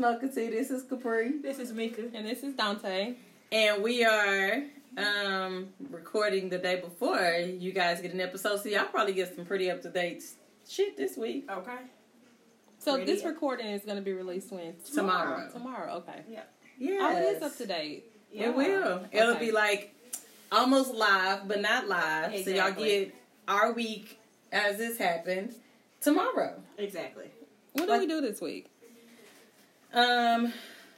Mocha T. This is Capri. This is Mika. And this is Dante. And we are um recording the day before you guys get an episode. So y'all probably get some pretty up to date shit this week. Okay. So Ready? this recording is going to be released when? Tomorrow. Tomorrow, okay. Yeah. Yeah. Oh, it is up to date. It will. It'll be like almost live, but not live. So y'all get our week as this happened tomorrow. Exactly. What do Like- we do this week? Um,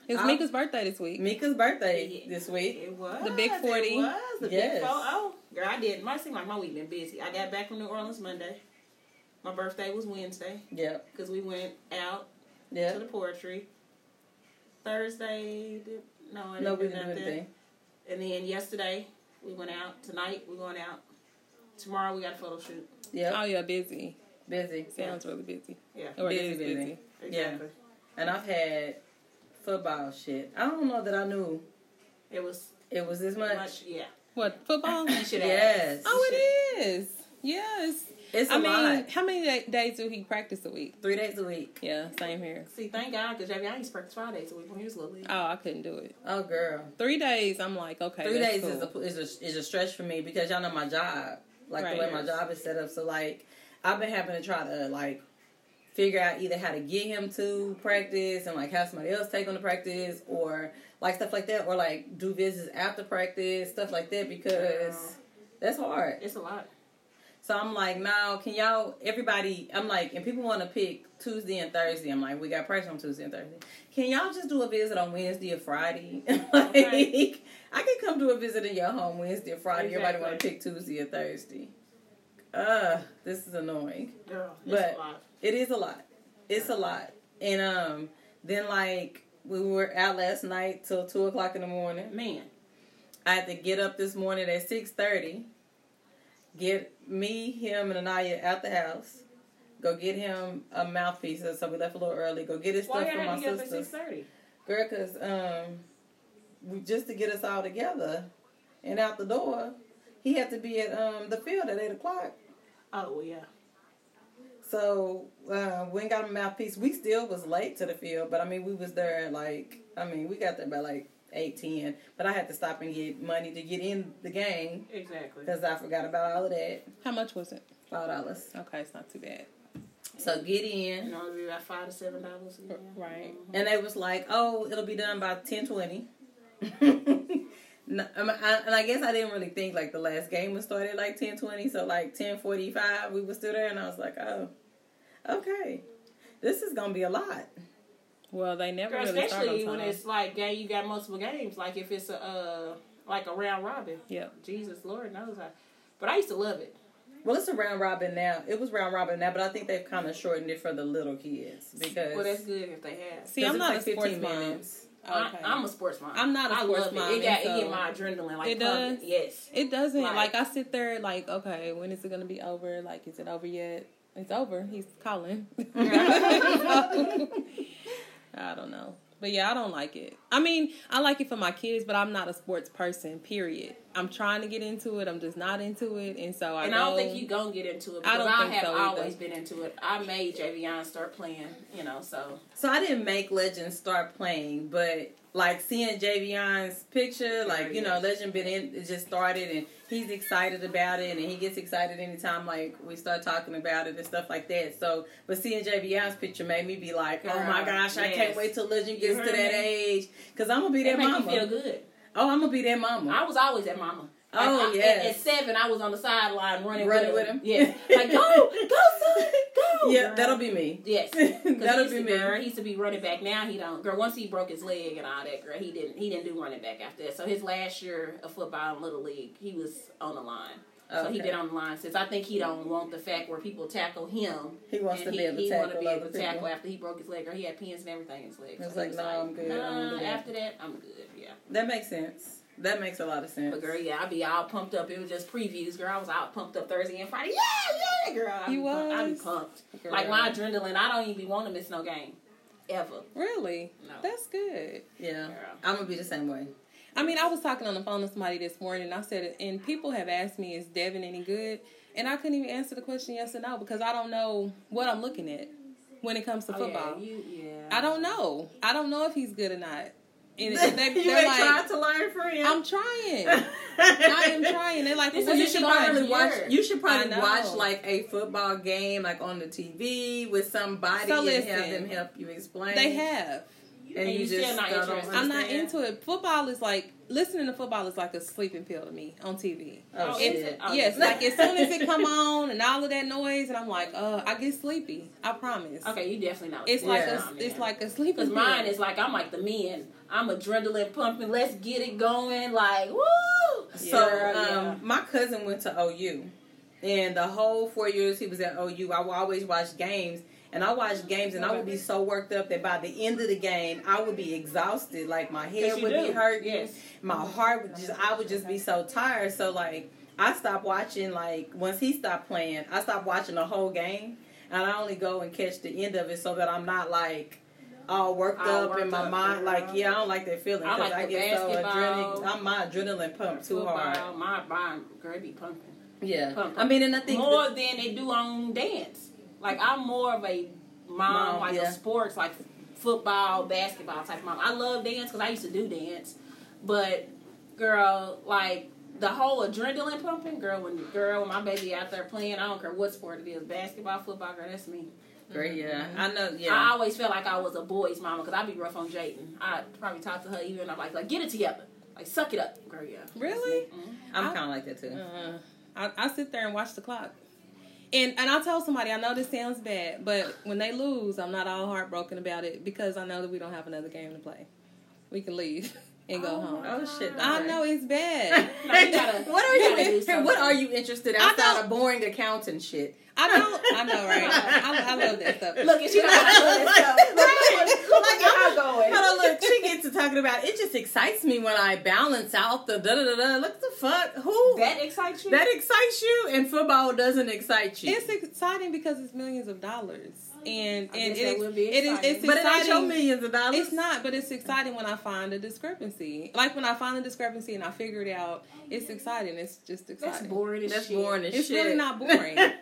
It's I'll- Mika's birthday this week. Mika's birthday this week. It was. The big 40. It was. The Yes. big 40. Oh, girl, I did. Might seem like my week been busy. I got back from New Orleans Monday. My birthday was Wednesday Yep. because we went out to the poetry. Thursday, no, I didn't No, do didn't nothing. anything. And then yesterday, we went out. Tonight, we're going out. Tomorrow, we got a photo shoot. Yep. Oh, yeah, busy. Busy. Sounds really busy. Yeah. Or Busy, busy. busy. Exactly. And I've had football shit. I don't know that I knew It was it was this much. much, yeah. What, football? You should. Yes. oh, it is. Yes. It's a I mean, lot. how many days do he practice a week? Three days a week. Yeah, same here. See, thank God, because Javion used to practice five days a week when he was little league. Oh, I couldn't do it. Oh, girl. Three days, I'm like, okay. Three that's days cool. is a is a is a stretch for me because y'all know my job, like Right. the way my job is set up. So like, I've been having to try to like figure out either how to get him to practice and like have somebody else take him to practice or like stuff like that or like do visits after practice stuff like that because Wow. that's hard. It's a lot. So I'm like, now can y'all everybody? I'm like, and people want to pick Tuesday and Thursday. I'm like, we got pressure on Tuesday and Thursday. Can y'all just do a visit on Wednesday or Friday? like, Okay. I can come do a visit in your home Wednesday or Friday. Everybody want to pick Tuesday or Thursday. Uh, this is annoying. Girl, it's But- a lot. It is a lot. It's a lot. And um, then like we were out last night till two o'clock in the morning. Man, I had to get up this morning at six thirty, get me, him, and Anaya out the house, go get him a mouthpiece. So we left a little early. Go get his why stuff from my sister. at six thirty? Girl, cause um, we, just to get us all together and out the door, he had to be at um the field at eight o'clock. Oh yeah. So uh, we ain't got a mouthpiece. We still was late to the field, but I mean we was there like I mean we got there by like eight ten. But I had to stop and get money to get in the game Exactly. because I forgot about all of that. How much was it? Five dollars. Okay, it's not too bad. So get in. You in, know, it'd be about five to seven dollars. a year. Right. and they was like, "Oh, it'll be done by ten twenty. No, I mean, I- and I guess I didn't really think like the last game was started like ten twenty, so like ten forty five we were still there, and I was like, "Oh, okay, this is gonna be a lot." Well, they never Girl, really start on especially when it's like game, you got multiple games. Like if it's a uh, like a round robin. Yeah. Jesus, Lord knows I. But I used to love it. Well, it's a round robin now. It was round robin now, but I think they've kind of shortened it for the little kids because Well, that's good if they have. See, I'm not like a sports 15 mom. minutes. Okay. I, am a sports mom. I'm not a I sports love mom, It, it, got, and it get my adrenaline like It pumping. Yes. It doesn't. Like- Like, I sit there, like, okay, when is it gonna be over? Like, is it over yet? It's over. He's calling. I don't know, but yeah, I don't like it. I mean, I like it for my kids, but I'm not a sports person. Period. I'm trying to get into it. I'm just not into it, and so I. And go, I don't think you're gonna get into it I because don't I, think have so either. always been into it. I made Javion start playing, you know. So So I didn't make Legends start playing, but like seeing Javion's picture, like you know, Legend been in, it just started, and he's excited about it, and he gets excited anytime like we start talking about it and stuff like that. So, but seeing Javion's picture made me be like, oh my Girl, gosh, I can't wait till Legend gets to that me? age, because I'm gonna be that make mama. feel good. Oh, I'm gonna be that mama. I was always that mama. Like, Oh, I- at- At, seven, I was on the sideline running, Running with with him. Yeah, like go, go, son, go. Yeah, girl. that'll be me. Yes, That'll be me. Girl, he used to be running back. Now he don't. Girl, once he broke his leg and all that, girl, he didn't. He didn't do running back after that. So his last year of football in little league, he was on the line. So he Okay. been on the line since. I think he don't want the fact where people tackle him. He wants to be able to he tackle be able to tackle after he broke his leg, or he had pins and everything in his leg. It's So he like, no, I'm good. Nah, do that. after that, I'm good. Yeah. That makes sense. That makes a lot of sense. But girl, yeah, I'd be all pumped up. It was just previews, girl. I was all pumped up Thursday and Friday. Yeah, yeah, girl. I You be pumped. I be pumped. Girl. Like my adrenaline, I don't even be want to miss no game, ever. Really? No. That's good. Yeah, Girl. I'm gonna be the same way. I mean, I was talking on the phone to somebody this morning, and I said, and people have asked me, is Devin any good? And I couldn't even answer the question yes or no because I don't know what I'm looking at when it comes to Oh, football. yeah, you, yeah. I don't know. I don't know if he's good or not. And you they, ain't they're like, tried to learn him. I'm trying. I am trying. They're like, well, is you you should probably watch. You should probably watch like a football game, like on the TV with somebody, So and have them help you explain. They have. And, And you you still just not interested. I'm not into it. Football is like listening to football is like a sleeping pill to me on TV. Oh, Oh, shit. is it? Oh, yes, yeah. like as soon as it come on and all of that noise, and I'm like, uh, I get sleepy. I promise. Okay, you definitely not. It's like Yeah. a, it's like a sleeping because pill. mine is like I'm like the men. I'm adrenaline pumping. Let's get it going. Like woo. So um, yeah. my cousin went to OU, and the whole four years he was at OU, I would always watch games, and I watched games, and I would be so worked up that by the end of the game, I would be exhausted. Like my head would be do. hurting, Yes. my heart would just, I would just be so tired. So like, I stopped watching. Like once he stopped playing, I stopped watching the whole game, and I only go and catch the end of it so that I'm not like. All worked All up worked in my up, mind, like yeah, I don't like that feeling I because like I, get so adrenaline. I'm my adrenaline pumped too hard. Football, My my girl be pumping. Yeah, Pump, I mean, and I think more than they do on dance. Like I'm more of a mom, Mom, like yeah. a sports, like football, basketball type mom. I love dance because I used to do dance, but girl, like the whole adrenaline pumping, girl, when girl, when my baby out there playing, I don't care what sport it is, basketball, football, girl, that's me. great. Yeah, Mm-hmm. I know. Yeah. I always felt like I was a boy's mama because I'd be rough on Jayden. I'd probably talk to her even I'm like, like get it together, like suck it up, girl. Yeah, Really? Mhm. I'm kind of like that too. Uh, I, I sit there and watch the clock. And and I told somebody I know this sounds bad, but when they lose, I'm not all heartbroken about it because I know that we don't have another game to play. We can leave and go oh, home. Oh shit! I know it's bad. Gotta- what are you in- what are you interested outside of boring accounting shit? I don't. I know, right? I, I love that stuff. Look at you, know how I love this stuff. Look, Right. look, look at how going. Hold on, look. She gets to talking about it. Just excites me when I balance out the da da da da. Look the fuck who That excites you? that excites you, and football doesn't excite you. It's exciting because it's millions of dollars, and I and guess it, would be it is exciting. it's but it ain't your exciting. millions of dollars. It's not, but it's exciting when I find a discrepancy. Like when I find a discrepancy and I figure it out, it's exciting. It's just exciting. That's boring as That's shit. boring as It's shit. really not boring.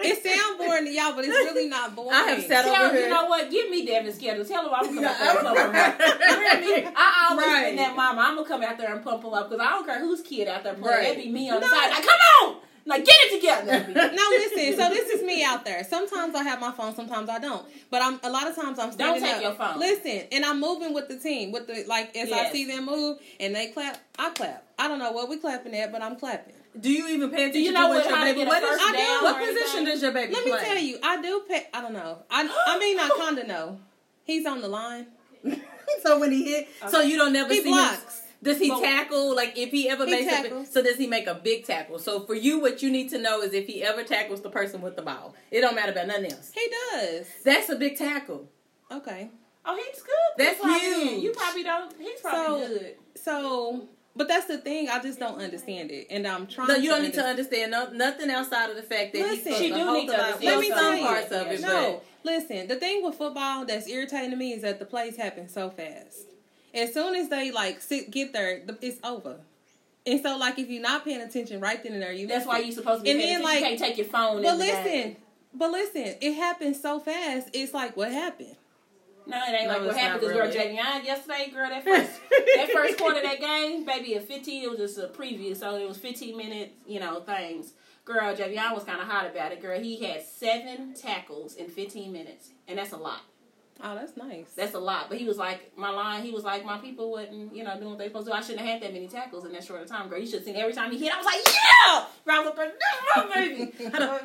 It sounds boring to y'all, but it's really not boring. I have sat Tell, over here. you know what? Give me Devin's schedule. Tell him I'm coming out there and pump him up. You hear me? I always Right. been that mama. I'm gonna come out there and pump him up because I don't care whose kid out there playing. Right. It be me on the No. side. Like, come on, like get it together. No, listen. So this is me out there. Sometimes I have my phone, sometimes I don't. But I'm a lot of times I'm standing Don't standing take up. your phone. Listen, and I'm moving with the team. With the like, as I see them move and they clap, I clap. I don't know what we clapping at, but I'm clapping. Do you even pay attention you know to what what- your how to baby? get a What, is, first I do. down what or position anything? does your baby Let play? me tell you, I do pay. I don't know. I I mean, I kind of know. He's on the line. so when he hit, so you don't never He see blocks. Him. Does he Well- tackle? Like if he ever He makes a, tackles. big- so does he make a big tackle? So for you, what you need to know is if he ever tackles the person with the ball. It don't matter about nothing else. He does. That's a big tackle. Okay. Oh, he's good. That's probably- huge. You probably don't. He's probably So- good. So, but that's the thing. I just don't understand it, and I'm trying. No, you don't to need to understand no, nothing outside of the fact that he's Listen. supposed She do need the to understand Let me some tell you. parts of it, No, listen. The thing with football that's irritating to me is that the plays happen so fast. As soon as they like sit, get there, it's over. And so, like, if you're not paying attention right then and there, you That's why you're supposed to be. And paying then, attention. like- you can't take your phone. But in the listen, but listen, it happens so fast. It's like, what happened? No, it ain't No, like what happened not because girl, really. Javion yesterday, girl, that first that first quarter of that game, baby, at 15, it was just a preview, so it was 15 minutes, you know, things. Girl, Javion was kind of hot about it. Girl, he had seven tackles in 15 minutes, and that's a lot. Oh, that's nice. That's a lot. But he was like, my line, he was like, my people wasn't, you know, doing what they supposed to do. I shouldn't have had that many tackles in that short of time, girl. You should have seen every time he hit. I was like, yeah! I was like, baby.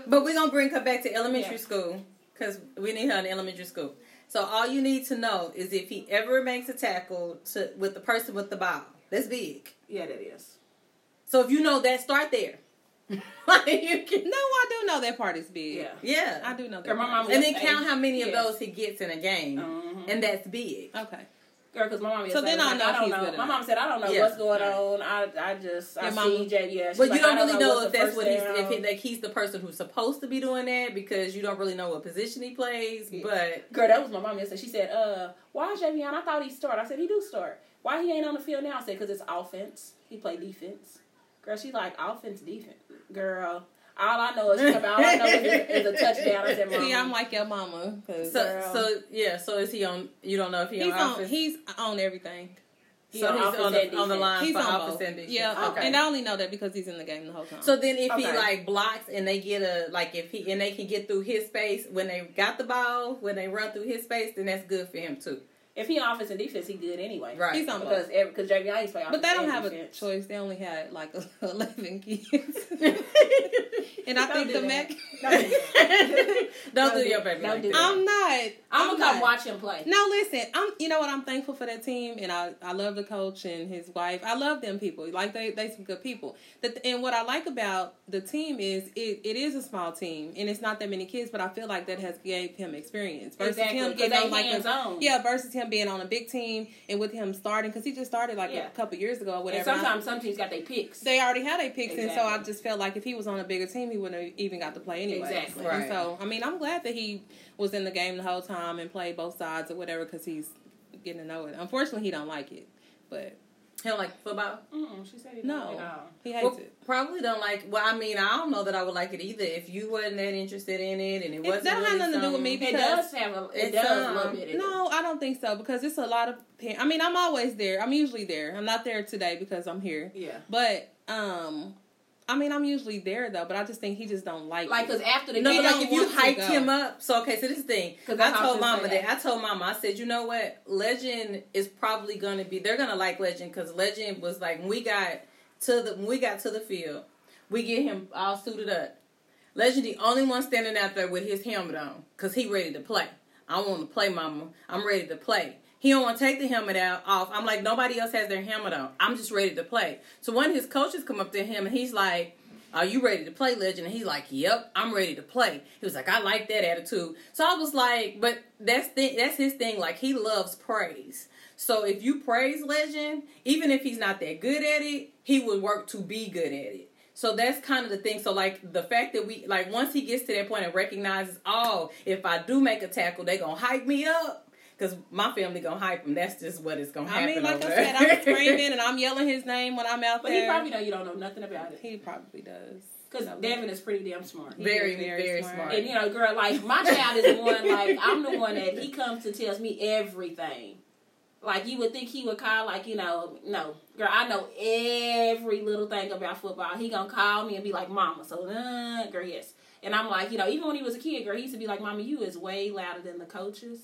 But we're gonna bring her back to elementary Yeah. school because we need her in elementary school. So all you need to know is if he ever makes a tackle to with the person with the ball, that's big. yeah, that is. So if you know that, start there. like you can, no, I do know that part is big. Yeah. yeah. I do know that. Girl, my part. mom- and then Yes, count how many of those he gets in a game, Mhm. and that's big. Okay. Girl, because my mom So then I'll know I don't know. My mom said, I don't know Yeah. what's going on. I I just, I Your see mama- Jay, yeah. she's But like, you don't I really know what's if that's what he's if he, like he's the person who's supposed to be doing that because you don't really know what position he plays. Yeah. But Girl, that was my mom yesterday. She said, uh, why is Javion? I thought he start. I said, he do start. Why he ain't on the field now? I said, because it's offense. He play defense. Girl, she like offense, defense. Girl, all I know is she come out, all I know is, is a touchdown. I said, mom. See, I'm like your mama. so Girl. so yeah. So is he on? You don't know if he he's on on. offense. He's on everything. He so on he's on the, on the line He's for on offense both. and defense. Yeah, Okay. and I only know that because he's in the game the whole time. So then, if he like blocks and they get a like if he and they can get through his space when they got the ball when they run through his space, then that's good for him too. If he on offense and defense, he good anyway. Right. He's on Because every, because Javion used to play offense but they don't and have a choice. They only had like eleven kids, and I Don't think the that. Mac. Don't do that. don't, do do your it. baby Don't like do that. I'm not. I'm gonna come watch him play. No, listen. I'm. You know what? I'm thankful for that team, and I I love the coach and his wife. I love them people. Like they they some good people. That and what I like about the team is it, it is a small team, and it's not that many kids. But I feel like that has gave him experience versus Exactly, him 'cause getting on like a, hands-on. yeah versus him being on a big team and with him starting because he just started like Yeah. a couple years ago or And whatever. and sometimes some teams got their picks. they already had a picks, and so I just felt like if he was on a bigger team, he wouldn't have even got to play anyway. Exactly. Right. So I mean, I'm glad that he was in the game the whole time and played both sides or whatever because he's getting to know it. Unfortunately, he don't like it, but He don't like football. Mm-mm, she said he no, don't he hates Well, it. probably don't like. Well, I mean, I don't know that I would like it either. If you wasn't that interested in it, and it It- wasn't, that don't have really nothing to do with me something- It does have a. It It's, does a um, little bit. It No, I don't think so because it's a lot of. pa- I mean, I'm always there. I'm usually there. I'm not there today because I'm here. Yeah. but um, I mean, I'm usually there though. But I just think he just don't like Like, because after the No, like if you hyped him up. So okay, so this thing. 'Cause I that's how I told Mama say that. I told Mama. I said, you know what? Legend is probably gonna be. They're gonna like Legend because Legend was like when we got to the when we got to the field, we get him all suited up. Legend the only one standing out there with his helmet on because he ready to play. I want to play, Mama. I'm ready to play. He don't want to take the helmet out off. I'm like nobody else has their helmet on. I'm just ready to play. So one of his coaches come up to him and he's like. Are you ready to play, Legend? And he's like, Yep, I'm ready to play. He was like, I like that attitude. So I was like, but that's the, that's his thing. Like he loves praise. So if you praise Legend, even if he's not that good at it, he would work to be good at it. So that's kind of the thing. So like the fact that we like once he gets to that point and recognizes, oh, if I do make a tackle, they gonna hype me up. Cause my family gonna hype him. That's just what it's gonna happen. I mean, like I said. I'm screaming and I'm yelling his name when I'm out But there. he probably know you don't know nothing about it. He probably does. Because Devin is pretty damn smart. He very, very, very smart. smart. And you know, girl, like my child is the one. Like I'm the one that he comes to tells me everything. Like you would think he would call, like you know, no, girl, I know every little thing about football. He gonna call me and be like, "Mama," so uh, girl, yes. And I'm like, you know, even when he was a kid, girl, he used to be like, "Mama, you is way louder than the coaches."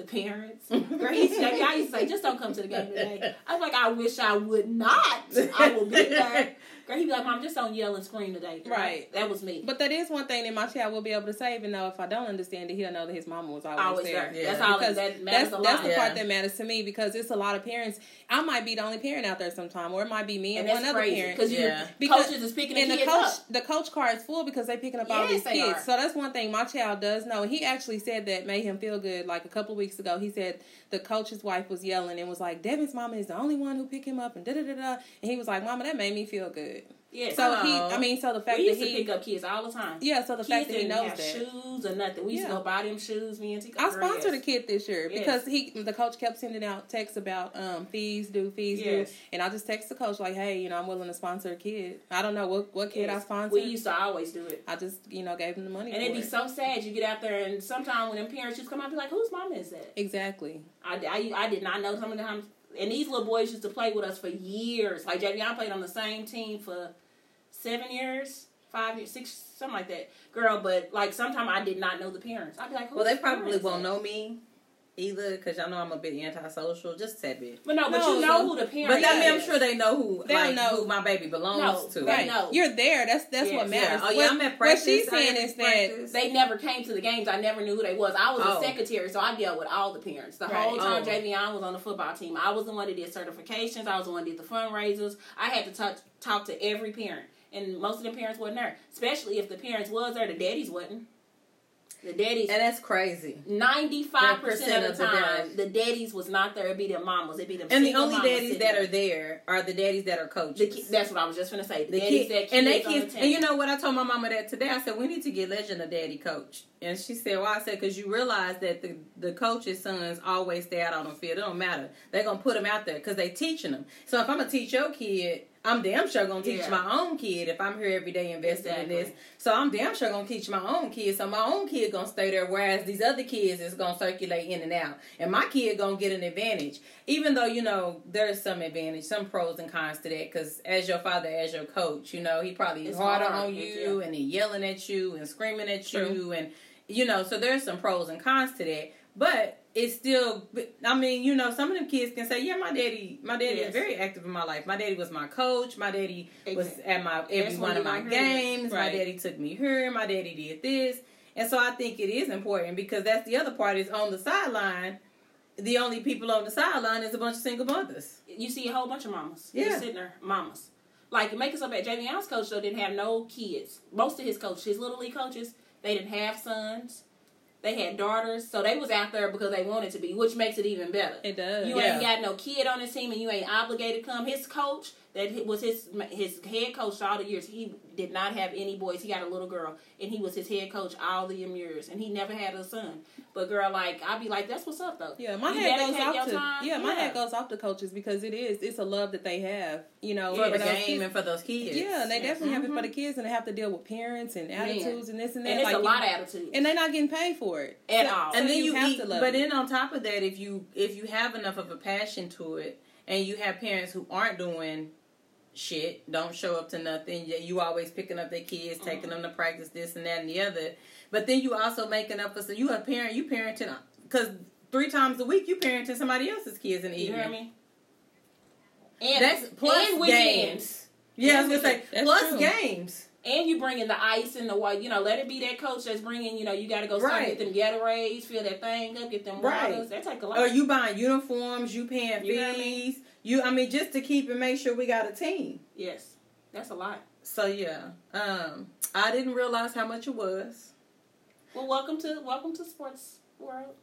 The parents, girl, he used I used to say, just don't come to the game today. I was like, I wish I would not. I will be there. He'd be like, Mom, just don't yell and scream today. Right. That was me. But that is one thing that my child will be able to say, even though if I don't understand it, he'll know that his mama was always, Always there. there. Yeah. That's all. Because that matters that's a lot. that's the Yeah. part that matters to me because it's a lot of parents. I might be the only parent out there sometime, or it might be me and, and one other parent. because Yeah. Because- coaches picking the and the coach, up. the coach card is full because they're picking up all these kids. are. So that's one thing my child does know. He actually said that made him feel good. Like a couple weeks ago, he said the coach's wife was yelling and was like, "Devin's mama is the only one who picked him up," and da da da da. And he was like, "Mama, that made me feel good." Yes. So he, I mean, so the fact we that used to he, pick up kids all the time. yeah, so the kids fact that he knows have that. shoes or nothing. We used Yeah. to go buy them shoes. Me and Tika. I sponsored yes. a kid this year Yes. because he the coach kept sending out texts about um fees due fees Yes. due and I just text the coach like hey you know I'm willing to sponsor a kid I don't know what what kid I sponsored We used to always do it. I just you know gave him the money And it'd be it. so sad. You get out there, and sometimes when them parents just come out, and be like, "Whose mom is that?" exactly I, I, I did not know some of the times. And these little boys used to play with us for years. Like Javion played on the same team for seven years, five years, six, something like that. Girl, but like sometimes I did not know the parents. I'd be like, Well, they "Whose probably won't know me either because y'all know I'm a bit antisocial, just a bit. But no, but No, you know so- who the parent But I mean, I'm sure they know who They like know. who my baby belongs No, to. Right. know. You're there. That's that's Yes. what matters. Yeah. Oh yeah, What- I'm at what she's saying is that. They never came to the games. I never knew who they was. I was Oh. a secretary, so I dealt with all the parents. The Right. whole time Oh. Javion was on the football team, I was the one that did certifications. I was the one that did the fundraisers. I had to talk talk to every parent, and most of the parents wasn't there. Especially if the parents was there, the daddies wasn't. The daddies. and that's crazy. Ninety-five percent of the time, the daddies was not there. It'd be their mamas. It'd be them. And the only daddies that are there are the daddies that are The coaches. ki- that's what I was just gonna say. The, the daddies kid, that and they kids the and you know what I told my mama that today. I said we need to get Legend a daddy coach, and she said, "Well, I said because you realize that the the coaches' sons always stay out on the field. It don't matter. They're gonna put them out there because they teaching them. So if I'm gonna teach your kid, I'm damn sure gonna teach Yeah. my own kid if I'm here every day investing in this. So I'm damn sure gonna teach my own kid. So my own kid gonna stay there, whereas these other kids is gonna circulate in and out, and my kid gonna get an advantage. Even though you know there's some advantage, some pros and cons to that. Because as your father, as your coach, you know he probably It's harder hard, on yeah. you, and he yelling at you and screaming at True. you, and you know so there's some pros and cons to that. But it's still, I mean, you know, some of them kids can say, "Yeah, my daddy, my daddy Yes. is very active in my life. My daddy was my coach. My daddy was at my every one of my gonna hear it. games. My daddy took me here. My daddy did this, and so I think it is important because that's the other part is on the sideline. The only people on the sideline is a bunch of single mothers. you see a whole bunch of mamas. Yeah. Yeah. sitting there, mamas. Like make us up at Javion's coach though didn't have no kids. Most of his coaches, his little league coaches, they didn't have sons. They had daughters, so they was out there because they wanted to be, which makes it even better. It does. You Yeah. ain't got no kid on his team, and you ain't obligated to come. His coach, that was his his head coach all the years. He did not have any boys. He got a little girl, and he was his head coach all the years, and he never had a son. But girl, like I'd be like, that's what's up though. Yeah, my You head goes off to time. yeah, my Yeah. head goes off to coaches because it is it's a love that they have, you know, For the game kids- and for those kids. Yeah, and they definitely have it for the mm-hmm. kids, and they have to deal with parents and attitudes and this and that. And it's like, a you- lot of attitude. and they're not getting paid for it At So- all. so and then you, have eat, but it. then on top of that, if you if you have enough of a passion to it, and you have parents who aren't doing shit, don't show up to nothing, you always picking up their kids, mm-hmm. taking them to practice this and that and the other. But then you also making up for so you a parent, you parenting because three times a week you parenting somebody else's kids in the you evening. hear me? And That's plus and games. Yeah, I was gonna say plus true. games. And you bring in the ice and the white, you know, let it be that coach that's bringing, you know, you got to go start Right. get them Gatorades, fill that thing up, get them Right. waters. That take a lot. Or you buying uniforms, you paying You know I mean? fees. You, I mean, just to keep and make sure we got a team. yes, that's a lot. So yeah, um, I didn't realize how much it was. Well, welcome to welcome to sports world.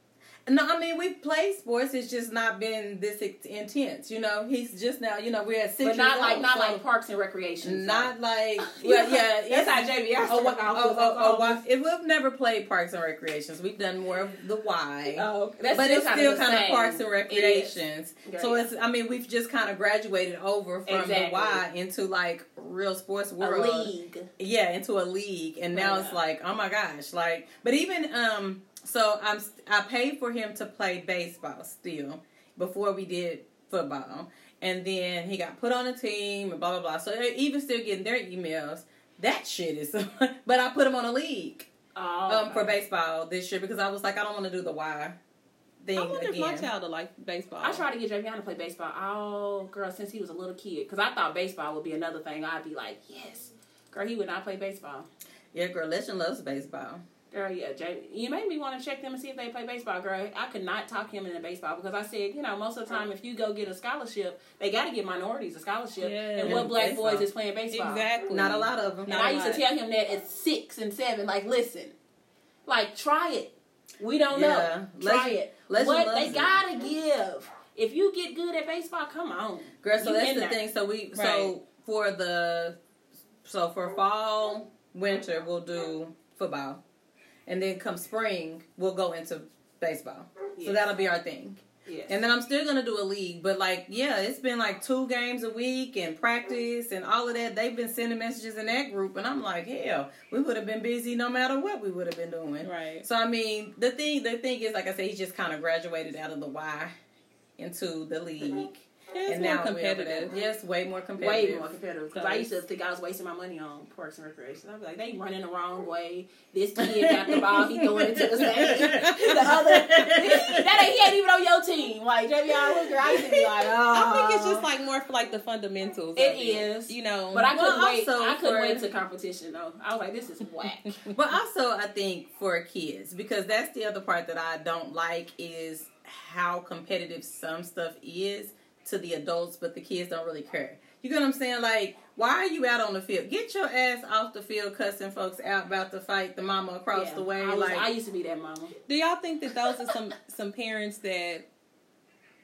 No, I mean we've played sports. It's just not been this intense. You know, he's just now. You know, we're at six. but not like old, not so like parks and recreation. Not like well, yeah. that's it's- how JV. Oh, oh, with oh, oh, if we've never played parks and recreations, we've done more of the why. Oh, that's but still it's still kind of parks and recreations. Yeah, So yeah. it's, I mean, we've just kind of graduated over from the Exactly. why into like real sports a world. league. yeah into a league and now Yeah. it's like oh my gosh like but even um so i'm i paid for him to play baseball still before we did football and then he got put on a team and blah blah blah so they're even still getting their emails that shit is but i put him on a league Oh, um for baseball this year because i was like i don't want to do the why thing I wonder if my child will like baseball. I tried to get Javion to play baseball. Oh, girl, since he was a little kid, because I thought baseball would be another thing. I'd be like, yes, girl, he would not play baseball. yeah girl legend loves baseball Girl, yeah, Jay, you made me want to check them and see if they play baseball, girl. I could not talk him into baseball because I said, you know, most of the time, if you go get a scholarship, they got to get minorities a scholarship. Yeah. and what black Baseball. boys is playing baseball? exactly not a lot of them And Not I a used to tell him that at six and seven, like, listen, like, try it. We don't Yeah. know. Try Legend- it. Legend what they gotta give. If you get good at baseball, come on. Girl, so You that's the there. thing. So we Right. so for the so for fall, winter we'll do football. And then come spring, we'll go into baseball. So that'll be our thing. Yes. And then I'm still gonna do a league, but like, yeah, it's been like two games a week and practice and all of that. They've been sending messages in that group, and I'm like, hell, we would have been busy no matter what we would have been doing. right. So I mean, the thing the thing is, like I said, he just kind of graduated out of the Y into the league, it's and more now we're over there. competitive. Yes, way more competitive. Way more competitive because I used to think I was wasting my money on parks and recreation. I'd be like, they running the wrong way. This kid got the ball, he throwing it to the stage. the other, that ain't, he ain't even on your team. Like Javion Hooker, I used to be like, oh. I think it's just oh. like more for like the fundamentals. of It is. You know. But I couldn't Well, wait. I couldn't for- wait to competition though. I was like, this is whack. But also, I think for kids, because that's the other part that I don't like is how competitive some stuff is to the adults, but the kids don't really care. You get what I'm saying? Like, why are you out on the field? Get your ass off the field, cussing folks out about to fight the mama across Yeah. the way. I, was, like, I used to be that mama. Do y'all think that those are some some parents that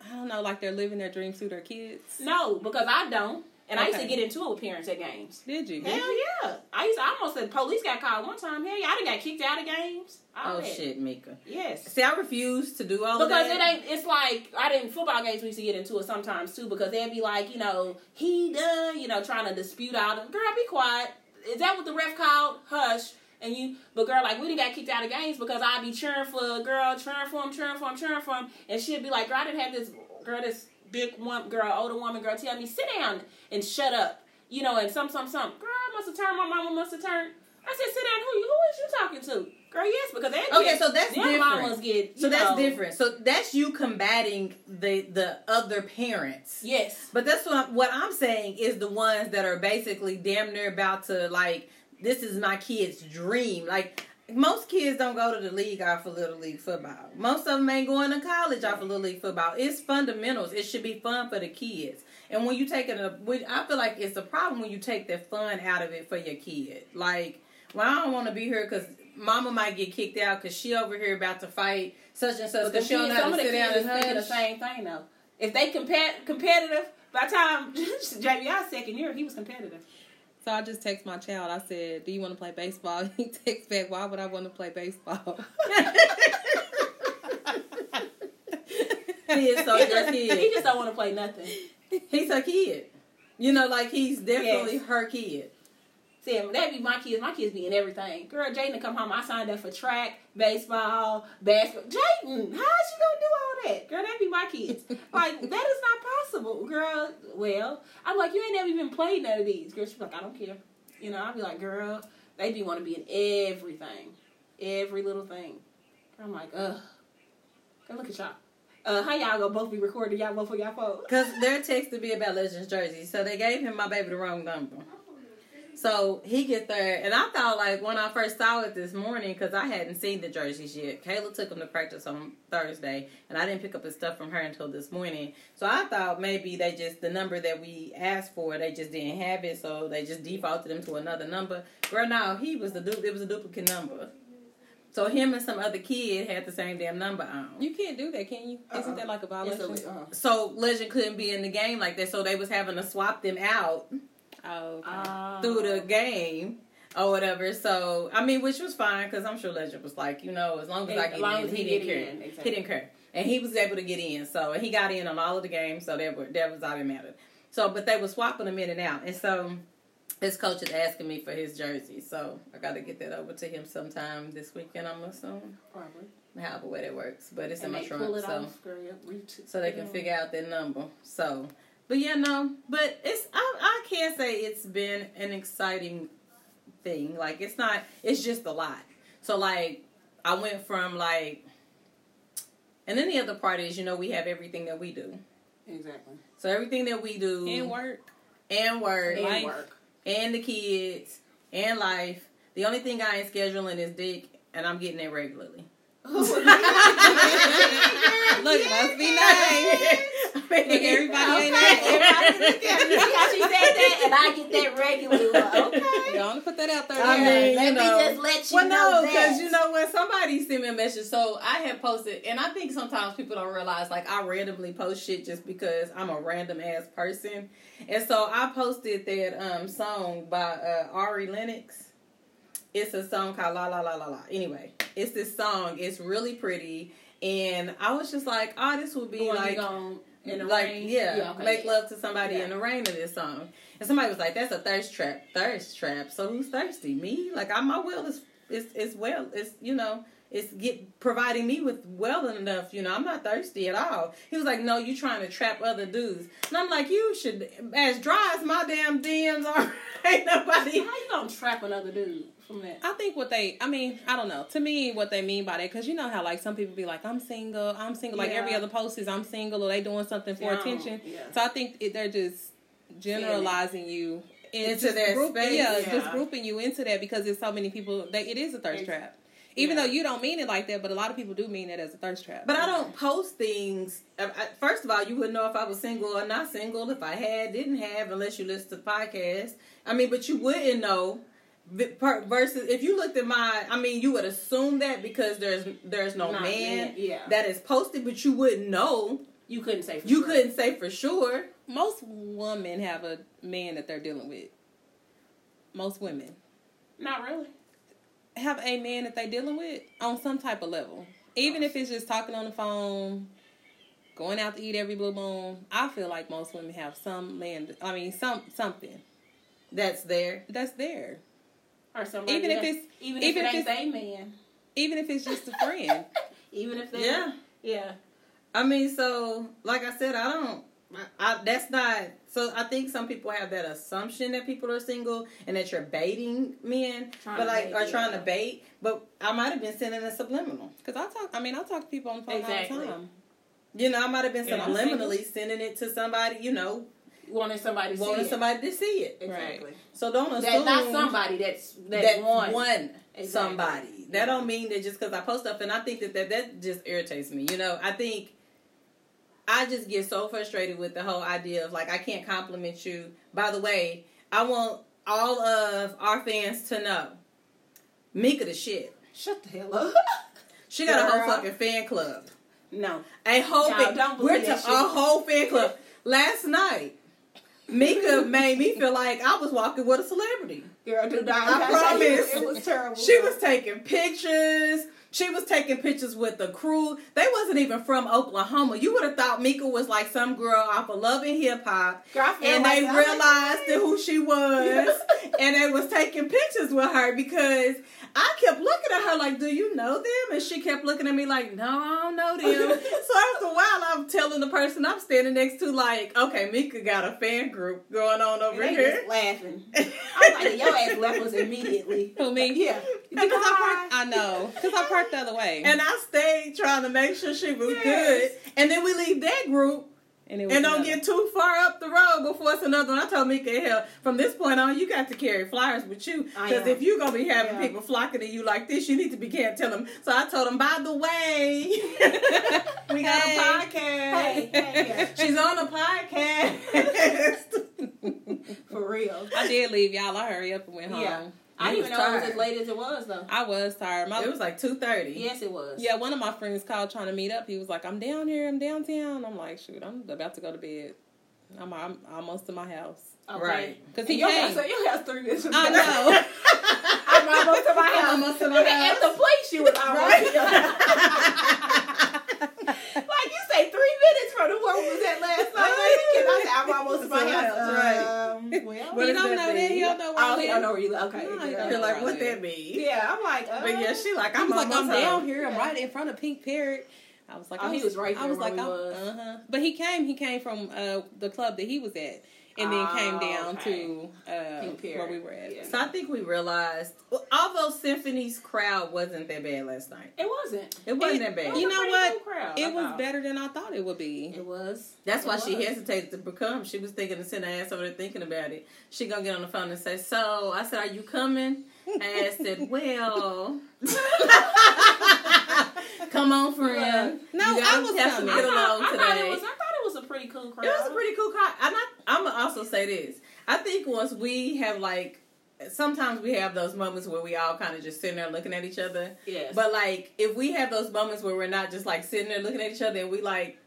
I don't know, like they're living their dreams through their kids? No, because I don't. And I used to get into it with parents at games. Did you? Hell yeah. I used to I almost said police got called one time. Hell yeah, I done got kicked out of games. All oh that. shit, Mika. Yes. See, I refuse to do all of Because that. it ain't. It's like I didn't football games. We used to get into it sometimes too. Because they'd be like, you know, he done, you know, trying to dispute out. Of girl, be quiet. Is that what the ref called? Hush. And you, but girl, like we didn't got kicked out of games because I'd be cheering for a girl, cheering for him, cheering for him, cheering for him, and she'd be like, girl, I didn't have this girl, this big one girl, older woman girl, tell me sit down and shut up, you know, and some, some, some. Girl, I must have turned. My mama must have turned. I said, sit down. Who you? Who is you talking to? Girl, yes, because they Okay, so that's different. mamas get. so you that's know, different. So that's you combating the the other parents. Yes. But that's what I'm, what I'm saying is the ones that are basically damn near about to like this is my kid's dream. Like most kids don't go to the league off of little league football. Most of them ain't going to college off of little league football. It's fundamentals. It should be fun for the kids. And when you take it, I feel like it's a problem when you take the fun out of it for your kid. Like, well, I don't want to be here because mama might get kicked out because she over here about to fight such and such But the because she don't kids, know how some to of the sit down kids and is thinking the same thing though. If they compet competitive, by the time JBI's second year, he was competitive. So I just text my child. I said, "Do you want to play baseball?" He texts back, "Why would I want to play baseball?" He is so he, your just, kid. he just don't want to play nothing. He's her kid. You know, like he's definitely Yes. her kid. See, that'd be my kids. My kids be in everything. Girl, Jaden come home. I signed up for track, baseball, basketball. Jaden, how is she gonna do all that? Girl, that'd be my kids. like that is not possible, girl. Well, I'm like, you ain't never even played none of these. Girl, she's like, I don't care. You know, I'd be like, girl, they be want to be in everything, every little thing. I'm like, ugh. Girl, look at y'all. Uh, how y'all gonna both be recording? Y'all both for y'all phone. Because their text to be about Legends jersey. So they gave him my baby the wrong number. So he get there, and I thought like when I first saw it this morning, because I hadn't seen the jerseys yet. Kayla took him to practice on Thursday, and I didn't pick up his stuff from her until this morning. So I thought maybe they just the number that we asked for, they just didn't have it, so they just defaulted him to another number. Girl, no, he was the du- it was a duplicate number. So him and some other kid had the same damn number on. you can't do that, can you? Isn't that like a violation? A, uh, So Legend couldn't be in the game like that, so they was having to swap them out oh, okay. uh, through the game or whatever. So I mean, which was fine because I'm sure Legend was like, you know, as long as I As long in, as he, he didn't get care. in, exactly. He didn't care, and he was able to get in. So he got in on all of the games. So that were, that was all that mattered. So, but they were swapping him in and out, and so. His coach is asking me for his jersey, so I got to get that over to him sometime this weekend. I'm assuming, probably. however way that works, but it's And in my trunk, pull it so off, girl. Yep, so they can figure out their number. So, but yeah, no, but it's I, I can't say it's been an exciting thing. Like it's not. It's just a lot. So like I went from like, and then the other part is you know we have everything that we do. Exactly. So everything that we do and work. and work And Life. work. And the kids and life. The only thing I ain't scheduling is dick, and I'm getting it regularly. Look, must be nice. Look, everybody ain't Okay, that. everybody look at me. How she said that, and I get that regularly. Well, okay. Wanna put that out there. I mean, let you me just let you well, know no, because you know when somebody sent me a message, so I had posted, and I think sometimes people don't realize like I randomly post shit just because I'm a random ass person, and so I posted that um song by uh, Ari Lennox. It's a song called La La La La La. Anyway, it's this song. It's really pretty, and I was just like, oh, this would be Going, like gone in the like rain. yeah, okay, make love to somebody Yeah. in the rain of this song. And somebody was like, "That's a thirst trap, thirst trap." So who's thirsty? Me? Like I, my will is is is well. It's you know, it's get providing me with well enough. You know, I'm not thirsty at all. He was like, no, you trying to trap other dudes, and I'm like, you should as dry as my damn DMs are. Ain't nobody. How you gonna trap another dude from that? I think what they, I mean, I don't know. To me, what they mean by that, because you know how like some people be like, I'm single, I'm single. Like Yeah. every other post is I'm single, or they doing something for Yeah, attention. yeah. So I think it, they're just generalizing you Into that group- space. Yeah, just grouping you into that because there's so many people. That it is a thirst trap. Even though you don't mean it like that, but a lot of people do mean it as a thirst trap. But I don't post things. First of all, you wouldn't know if I was single or not single if I had, didn't have, unless you listen to the podcast. I mean, but you wouldn't know. V- per- Versus if you looked at my, I mean, you would assume that because there's there's no Not man man, yeah. that is posted, but you wouldn't know. You couldn't say for You sure. couldn't say for sure. Most women have a man that they're dealing with. Most women Not really. have a man that they're dealing with on some type of level. Even if it's just talking on the phone, going out to eat every blue moon. I feel like most women have some man. I mean, some something That's there. that's there. Or somebody. Even if it's- even, even if if it ain't they man. Even if it's just a friend. Even if they Yeah. yeah. I mean, so like I said, I don't. I, I, that's not. So I think some people have that assumption that people are single and that you're baiting men, Trying but like are trying to bait. But I might have been sending a subliminal. Because I talk. I mean, I talk to people on the phone Exactly. all the time. You know, I might have been Yeah. subliminally sending it to somebody. You know, Wanting somebody to wanting see somebody to see it. it. Exactly. So don't assume That not somebody that's that, that one. one Exactly. somebody. That don't mean that just because I post stuff, and I think that, that that just irritates me. You know, I think I just get so frustrated with the whole idea of like I can't compliment you. By the way, I want all of our fans to know Mika the shit. Shut the hell up. She got a whole fucking fan club. no. A whole Y'all fan. don't We're to a whole fan club. Last night, Mika made me feel like I was walking with a celebrity. Girl, do not. I promise. It was terrible. She was taking pictures. She was taking pictures with the crew. They wasn't even from Oklahoma. You would have thought Mika was like some girl off of Love and Hip Hop. Girl, I feel And like they realized that who she was. and they was taking pictures with her because I kept looking at her like, Do you know them? And she kept looking at me like, No, I don't know them. so after a while, I'm telling the person I'm standing next to, like, Okay, Mika got a fan group going on over They here. just laughing. I'm like, your ass left us immediately. Who me? Yeah. Because I. I know. Because I the other way. And I stayed trying to make sure she was Yes. good. And then we leave that group and and don't another- get too far up the road before it's another one. I told Mika, hell, from this point on, you got to carry flyers with you. Because if you're going to be having Yeah. people flocking to you like this, you need to be can't tell them. So I told them, by the way, we got Hey. a podcast. Hey, hey, She's on a podcast. For real. I did leave y'all. I hurry up and went home. Yeah. I didn't even was know it was as late as it was, though. I was tired. My, it was like 2.30. Yes, it was. yeah, one of my friends called trying to meet up. He was like, "I'm down here. I'm downtown." I'm like, "Shoot, I'm about to go to bed. I'm, I'm almost to my house." Okay. Right. Because he Your came. house, so your house three minutes. I know. I'm almost to my house. I'm house. almost to my house. At house. the place, she was almost like you say, three minutes from the one we was at last night. Like, you cannot say I'm almost to my To house. house, right. Um, well, he don't know that. He don't know where oh, I he don't know where you live. Okay. No, he yeah. don't You're like, what that mean? Yeah, I'm like, uh, But yeah, she like, I'm was like, "I'm down home." here. I'm right in front of Pink Parrot." I was like, Oh, I he was right I was like, we uh-huh. But he came. He came from uh, the club that he was at, and then came Oh, down okay. to uh, where we were at. Yeah. So I think we realized, well, although Symphony's crowd wasn't that bad last night, It wasn't. it wasn't It- that bad. You was a know what? crowd, It I was thought. better than I thought it would be. It was. That's why It she was. hesitated to become. She was thinking to send her ass over there thinking about it. She gonna get on the phone and say, "So," I said, "Are you coming?" And I said, "Well." Come on, friend. No, You gotta I was have to coming. get I thought, along I today. thought it was. I thought it was a pretty cool crowd. It was a pretty cool crowd. And I, I'm gonna also say this. I think once we have like, sometimes we have those moments where we all kind of just sitting there looking at each other. Yes. But like, if we have those moments where we're not just like sitting there looking at each other and we like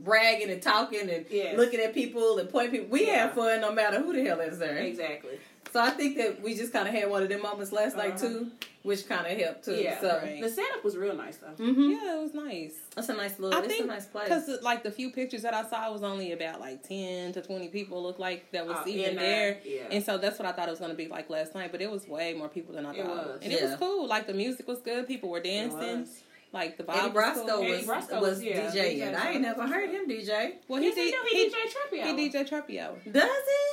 bragging and talking and Yes. looking at people and pointing people, we Yeah. have fun no matter who the hell is there. exactly. So I think that we just kind of had one of them moments last night Uh-huh. too, which kind of helped too. Yeah, so right. The setup was real nice though. hmm Yeah, it was nice. that's a nice little. I it's think a nice place. because like the few pictures that I saw was only about like ten to twenty people looked like that was Uh, even there, there, yeah. and so that's what I thought it was gonna be like last night. But it was way more people than I It thought, was. and it was cool. Like the music was good, people were It dancing, was. Like the Eddie vibe was Brosco was, Eddie Brosco was was, yeah, DJing. DJ. I ain't never heard him DJ. Well, Yes, he he, did. do. He, DJ Trappy He DJ Trappy Hour. Does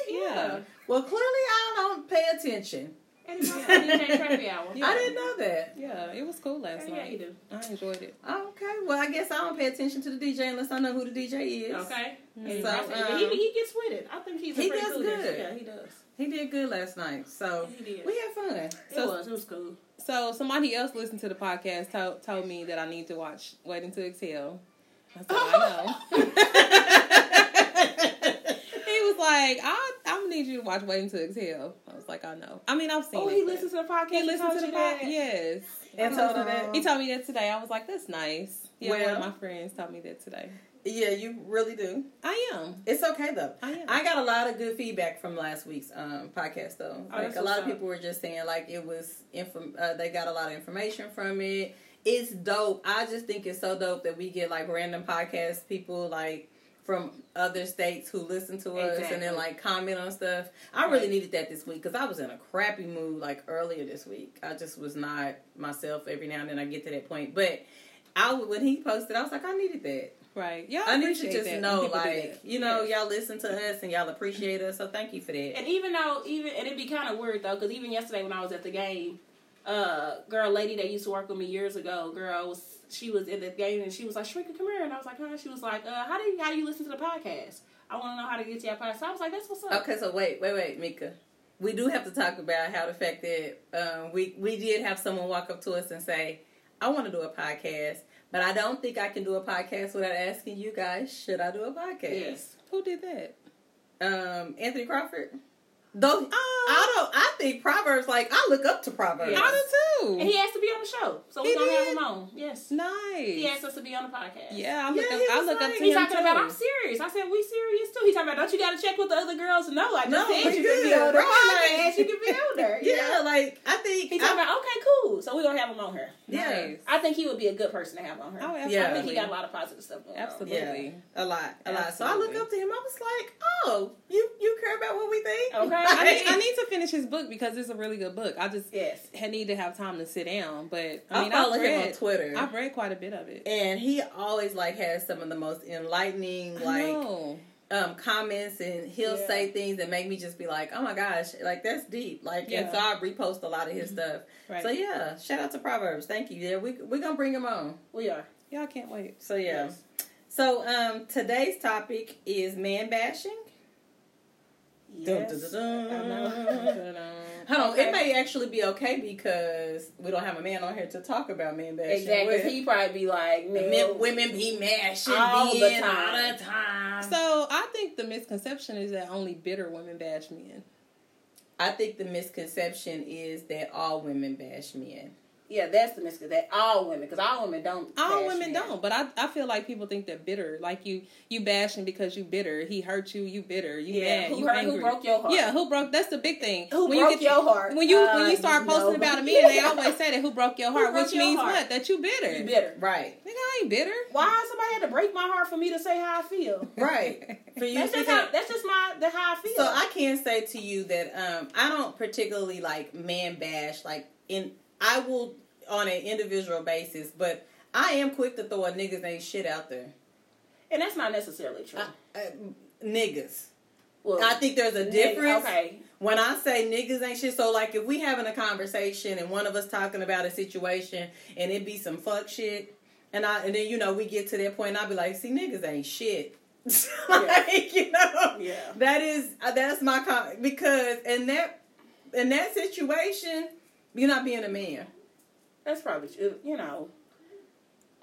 he? Yeah. Well, clearly I don't pay attention. Eddie Brosco DJ Trappy Hour. Yeah. I didn't know that. Yeah, it was cool last Yeah, night. I enjoyed it. Okay. Well, I guess I don't pay attention to the DJ unless I know who the DJ is. Okay. Mm. Eddie So, um, he, he gets with it. I think he's a he pretty does cool good. Yeah, he does. He did good last night. So He did. we had fun. it So- was. It was cool. So somebody else listened to the podcast told told me that I need to watch Waiting to Exhale. I said I know. he was like, I I'm gonna need you to watch Waiting to Exhale. I was like, I know. I mean, I've seen it. Oh, it. he listens to the podcast. He listened to the podcast. Yes. And told her that. He told me that today. I was like, that's nice. Yeah, one of my friends told me that today. Yeah, you really do. I am. It's okay though. I am. I got a lot of good feedback from last week's um, podcast though. Oh, like a lot of people were just saying like it was inform. Uh, they got a lot of information from it. It's dope. I just think it's so dope that we get like random podcast people like from other states who listen to us and then like comment on stuff. I really Right. needed that this week because I was in a crappy mood like earlier this week. I just was not myself. Every now and then I get to that point, but. I when he posted, I was like, I needed that. Right. Yeah. I need to just know, like, you know, Yes. y'all listen to us and y'all appreciate us. So thank you for that. And even though, even and it'd be kind of weird though, because even yesterday when I was at the game, uh, girl, lady that used to work with me years ago, girl was she was in the game and she was like, "Shrinker, come here," and I was like, "Huh?" She was like, uh, "How do you how do you listen to the podcast? I want to know how to get to your podcast." So I was like, "That's what's up." Okay, so wait, wait, wait, Mika. We do have to talk about how the fact that um, we we did have someone walk up to us and say, "I want to do a podcast, but I don't think I can do a podcast without asking you guys, should I do a podcast?" Yes. Who did that? Um, Anthony Crawford. Though Oh, I don't, I think Proverbs like I look up to Proverbs. Yeah. I do too. And he has to be on the show, so He we're gonna have him on. Yes. Nice. He asked us to be on the podcast. Yeah, I look Yeah, up. he I was look up like- to He's him talking too. about I'm serious. I said we serious too. He's talking about don't you got to check with the other girls? No, I just No, said you could be good, on the right. podcast. You could be on there. you Yeah, know? like I think He's I- talking about okay, cool. So we're gonna have him on here. yeah. Nice. I think he would be a good person to have on her. Oh, I absolutely. Yeah. think he got a lot of positive stuff going Absolutely. Yeah, a lot, a lot. So I look up to him. I was like, "Oh, you you care about what we think?" Okay. I need, I need to finish his book because it's a really good book. I just. Yes. need to have time to sit down, but I, I mean, follow I've him on Twitter, I've read quite a bit of it. and he always like has some of the most enlightening like um comments, and he'll Yeah. say things that make me just be like, "Oh my gosh, like that's deep." Like, and so I repost a lot of his stuff. Right. So yeah, shout out to Proverbs. Thank you. Yeah, we we're gonna bring him on. We are. Y'all can't wait. So yeah. Yes. So um today's topic is man bashing. Dun, dun, Yes. dun, dun. I know. But, um, Hold on, it may actually be okay because we don't have a man on here to talk about men bashing. Exactly. with. He probably be like, The men, women be mashing All the time. all the time. so I think the misconception is that only bitter women bash men. I think the misconception is that all women bash men. Yeah, that's the misconception. That all women, because all women don't. All women men. don't, but I, I feel like people think they're bitter. Like you you bashing because you bitter. He hurt you, you bitter. You Yeah, mad, who you hurt- angry. who broke your heart? Yeah, who broke? That's the big thing. Who when broke you get, your heart? When you when Uh, you start posting about a man, they always say that who broke your heart, broke which your means heart? what? That you bitter. You bitter. Right. Nigga, I ain't bitter. Why somebody had to break my heart for me to say how I feel? Right. For you That's just how. That's just my the how I feel. So I can say to you that um, I don't particularly like man bash. Like in, I will on an individual basis, but I am quick to throw a niggas ain't shit out there. and that's not necessarily true. I, I, niggas. well, I think there's a difference. Okay. When I say niggas ain't shit, so like if we having a conversation and one of us talking about a situation and it be some fuck shit, and I and then you know we get to that point and I be like, see niggas ain't shit. like you know, Yeah. that is uh, that's my con because in that in that situation, you're not being a man. That's probably true. You know.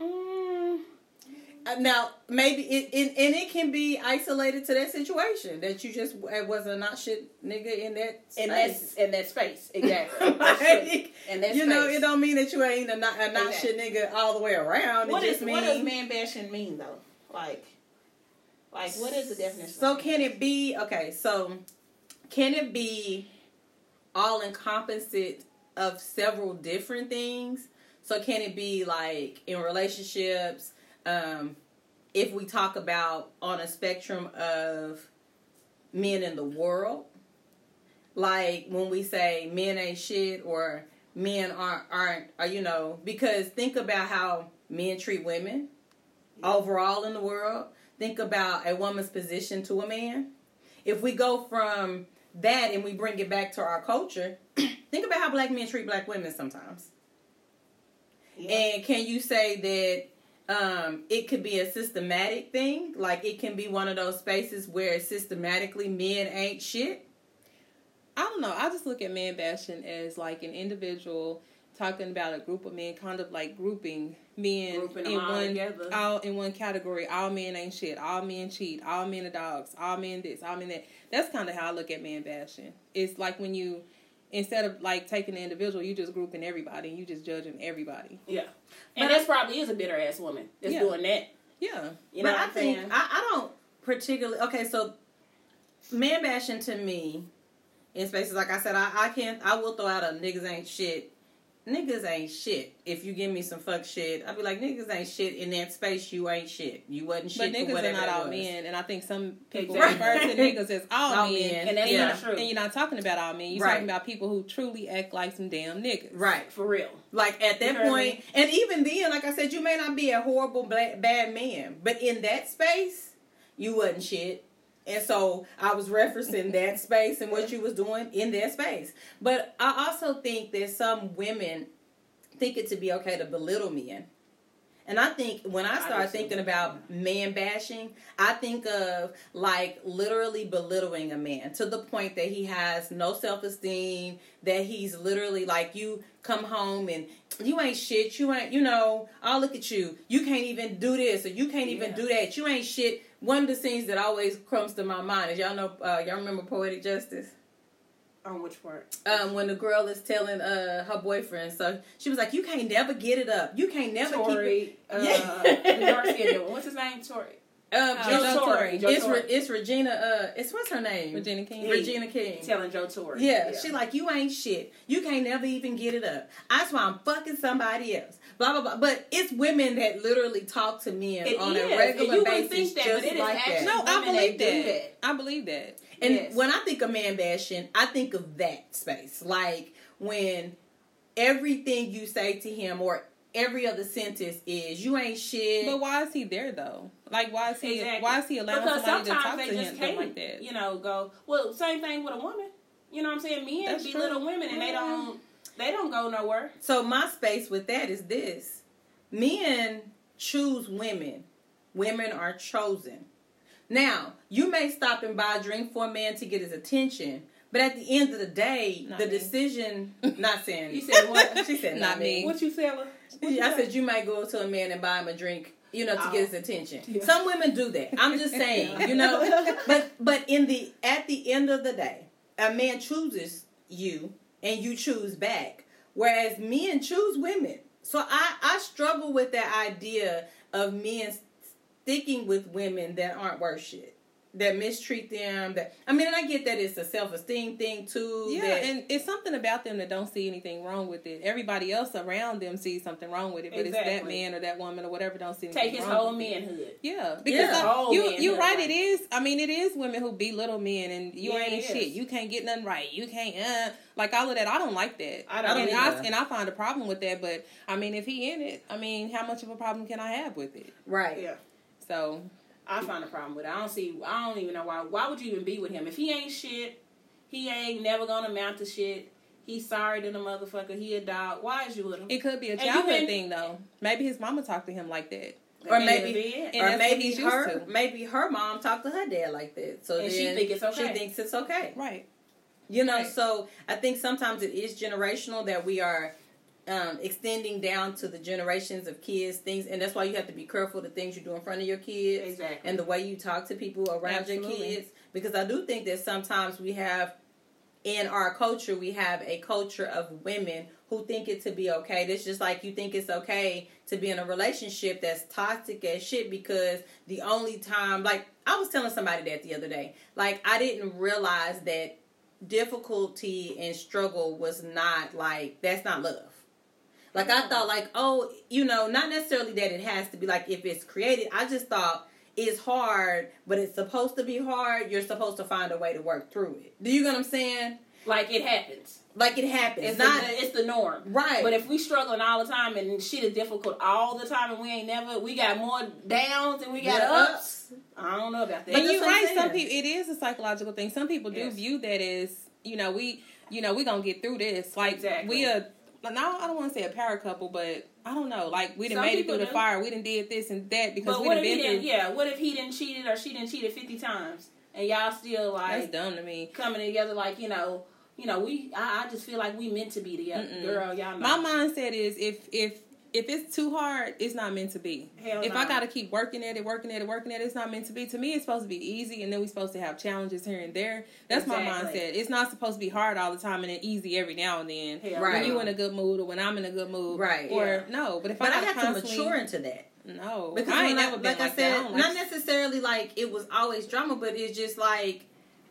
Mm, Uh, Now, maybe it, it and it can be isolated to that situation that you just was a not shit nigga in that in that space. in that space, exactly. And that's. Like, In that you know, it don't mean that you ain't a not, a not Exactly. shit nigga all the way around. What it is just what does man bashing mean though? Like, like what is the definition? so can it be okay? So can it be all encompassing of several different things. So can it be like in relationships? Um, if we talk about on a spectrum of men in the world, like when we say men ain't shit or men aren't aren't are you know because think about how men treat women overall in the world. Think about a woman's position to a man. If we go from that and we bring it back to our culture, think about how black men treat black women sometimes. Yeah. And can you say that um, it could be a systematic thing? Like it can be one of those spaces where systematically men ain't shit? I don't know. I just look at man bashing as like an individual talking about a group of men, kind of like grouping men Grouping in one together. all in one category. All men ain't shit. All men cheat. All men are dogs. All men this. All men that. That's kind of how I look at man bashing. It's like when you instead of like taking the individual, you just grouping everybody and you just judging everybody. Yeah. And But that's probably is a bitter ass woman that's Yeah. doing that. Yeah. You know but what I I'm think? I, I don't particularly okay. So man bashing to me in spaces like I said, I, I can't. I will throw out a niggas ain't shit. Niggas ain't shit. If you give me some fuck shit, I'd be like niggas ain't shit in that space. You ain't shit. You wasn't shit. But for niggas are whatever not it all was. men, and I think some people Exactly. refer to niggas as all, All men, men. And that's Yeah. not true. And you're not talking about all men. You're Right. talking about people who truly act like some damn niggas. Right. For real. Like at that You know point, and even then, like I said, you may not be a horrible black, bad man, but in that space, you wasn't shit. And so I was referencing that space and what you was doing in that space. But I also think that some women think it to be okay to belittle men. And I think when I I start too. thinking about man bashing, I think of like literally belittling a man to the point that he has no self esteem, that he's literally like you come home and you ain't shit, you ain't, you know, I'll look at you. You can't even do this or you can't even do that. You ain't shit. One of the scenes that always comes to my mind is y'all know, uh, y'all remember Poetic Justice? On which part? um, when the girl is telling uh her boyfriend, so she was like, "You can't never get it up. You can't never keep Tori. Uh, Yeah. dark skinned one. What's his name? Tori. Um, Oh, Joe Joe Torry. Torry. Joe It's Torry. Re- it's Regina. Uh, it's what's her name? Regina King. Regina King. Telling Joe Torry. Yeah, she like you ain't shit. You can't never even get it up. That's why I'm fucking somebody else. Blah blah blah. But it's women that literally talk to men It on is, a regular you basis, think that, just but it is like actually- that. No, I believe that that. I believe that. And Yes. when I think of man bashing, I think of that space. Like when everything you say to him or every other sentence is you ain't shit. But why is he there though? Like, why is he? Exactly. Why is he allowing because somebody to talk sometimes to they him just them can't, like that? you know, go. Well, same thing with a woman. You know what I'm saying? Men That's belittle true. women, and they don't. They don't go nowhere. So my space with that is this. Men choose women. Women are chosen. Now, you may stop and buy a drink for a man to get his attention, but at the end of the day, Not the me. decision not saying You said what? she said not, Not me. me. What you selling? What you I say? said you might go to a man and buy him a drink, you know, to Oh. get his oh. attention. Yeah. Some women do that. I'm just saying, you know. But but in the at the end of the day, a man chooses you and you choose back, whereas men choose women. So I I struggle with that idea of men sticking with women that aren't worth shit. That mistreat them. That I mean, and I get that it's a self esteem thing too. Yeah, that- and it's something about them that don't see anything wrong with it. Everybody else around them sees something wrong with it, but it's that man or that woman or whatever don't see anything Take his wrong whole with it. manhood. Yeah, because Yeah. Whole you manhood, you right. It is. I mean, it is women who belittle men, and you Yeah, ain't shit. You can't get nothing right. You can't uh like all of that. I don't like that. I don't and either. I and I find a problem with that. But I mean, if he in it, I mean, how much of a problem can I have with it? right. Yeah. So I find a problem with it. I don't see. I don't even know why. Why would you even be with him if he ain't shit? He ain't never gonna amount to shit. He's sorry to the motherfucker. He a dog. Why is you with him? it could be a childhood thing though. Maybe his mama talked to him like that. Or maybe, may be it. And or maybe he's her, maybe her mom talked to her dad like that, so And she then think it's okay. She thinks it's okay. Right. You know, Right. so I think sometimes it is generational that we are um, extending down to the generations of kids things, and that's why you have to be careful the things you do in front of your kids Exactly. and the way you talk to people around your kids. Because I do think that sometimes we have in our culture we have a culture of women who think it to be okay. It's just like you think it's okay to be in a relationship that's toxic as shit because the only time like I was telling somebody that the other day. Like I didn't realize that difficulty and struggle was not like that's not love. Like I thought, like oh, you know, not necessarily that it has to be like if it's created. I just thought it's hard, but it's supposed to be hard. You're supposed to find a way to work through it. Do you get what I'm saying? Like it happens. Like it happens. It's not the, it's the norm, right. But if we struggling all the time and shit is difficult all the time, and we ain't never, we got more downs and we got Yeah, ups. I don't know about that. But that's you're right. Some people, it is a psychological thing. Some people do Yes. view that as, you know, we, you know, we gonna get through this. Like Exactly. we a, now I don't want to say a power couple, but I don't know. Like we didn't made it through the fire. We didn't did this and that because but we what done if he been didn't? through. Yeah, what if he didn't cheated or she didn't cheated fifty times, and y'all still like That's dumb to me. coming together? Like you know, you know, we. I, I just feel like we meant to be together, Mm-mm. girl. Y'all know. My mindset is if if if it's too hard, it's not meant to be. Hell if no. I gotta keep working at it, working at it, working at it, it's not meant to be. To me, it's supposed to be easy, and then we're supposed to have challenges here and there. That's my mindset. It's not supposed to be hard all the time and then easy every now and then. Hell Right. When no. you in a good mood or when I'm in a good mood, Right. Or Yeah. no, but if but I I gotta had to constantly, mature into that. no, Because I ain't when never been like, like, I said, that. I don't not like- necessarily like it was always drama, but it's just like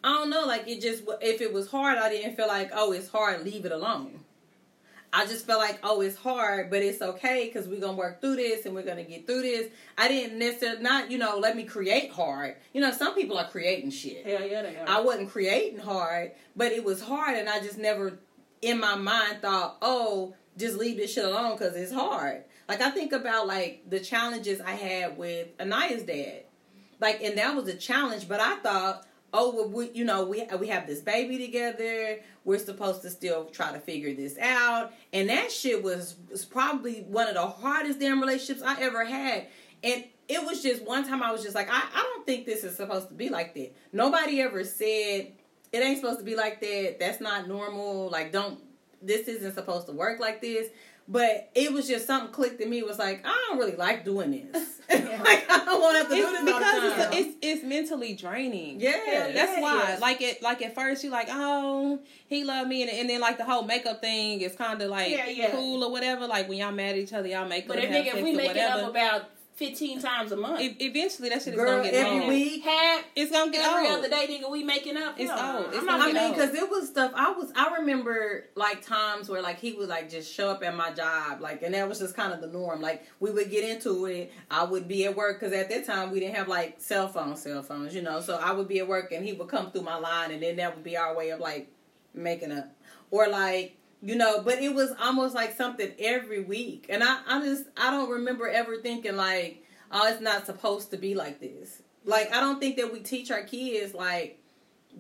I don't know, like it just if it was hard, I didn't feel like oh it's hard, leave it alone. I just felt like oh it's hard, but it's okay because we're gonna work through this and we're gonna get through this. I didn't necessarily not you know let me create hard. You know some people are creating shit. Hell yeah, they are. I wasn't creating hard, but it was hard, and I just never in my mind thought, oh, just leave this shit alone because it's hard. Like I think about like the challenges I had with Anaya's dad, like, and that was a challenge. But I thought, oh, well, we, you know, we we have this baby together. We're supposed to still try to figure this out, and that shit was was probably one of the hardest damn relationships I ever had, and. It was just one time I was just like, I, I don't think this is supposed to be like that. Nobody ever said it ain't supposed to be like that. That's not normal. Like, don't, this isn't supposed to work like this. But it was just something clicked in me. It was like, I don't really like doing this. like, I don't want to have to do It's this all the because time. it's, it's it's mentally draining. yeah, That's Yeah, why. yes. Like it, like at first you're like, oh, he loved me, and, and then like the whole makeup thing is kind of like Yeah, yeah. cool or whatever. Like when y'all mad at each other, y'all make but up, if have nigga, sex if we or make it up about fifteen times a month, E- eventually that shit is Girl, gonna get every old. week. half It's gonna get every old. other day, nigga, we making up. It's Hell no. old. It's I'm gonna not I mean, because it was stuff. I was. I remember like times where like he would like just show up at my job, like, and that was just kind of the norm. Like we would get into it. I would be at work because at that time we didn't have like cell phones, cell phones, you know. So I would be at work and he would come through my line, and then that would be our way of like making up, or like you know. But it was almost like something every week, and I, I just I don't remember ever thinking like, oh, it's not supposed to be like this. Like I don't think that we teach our kids like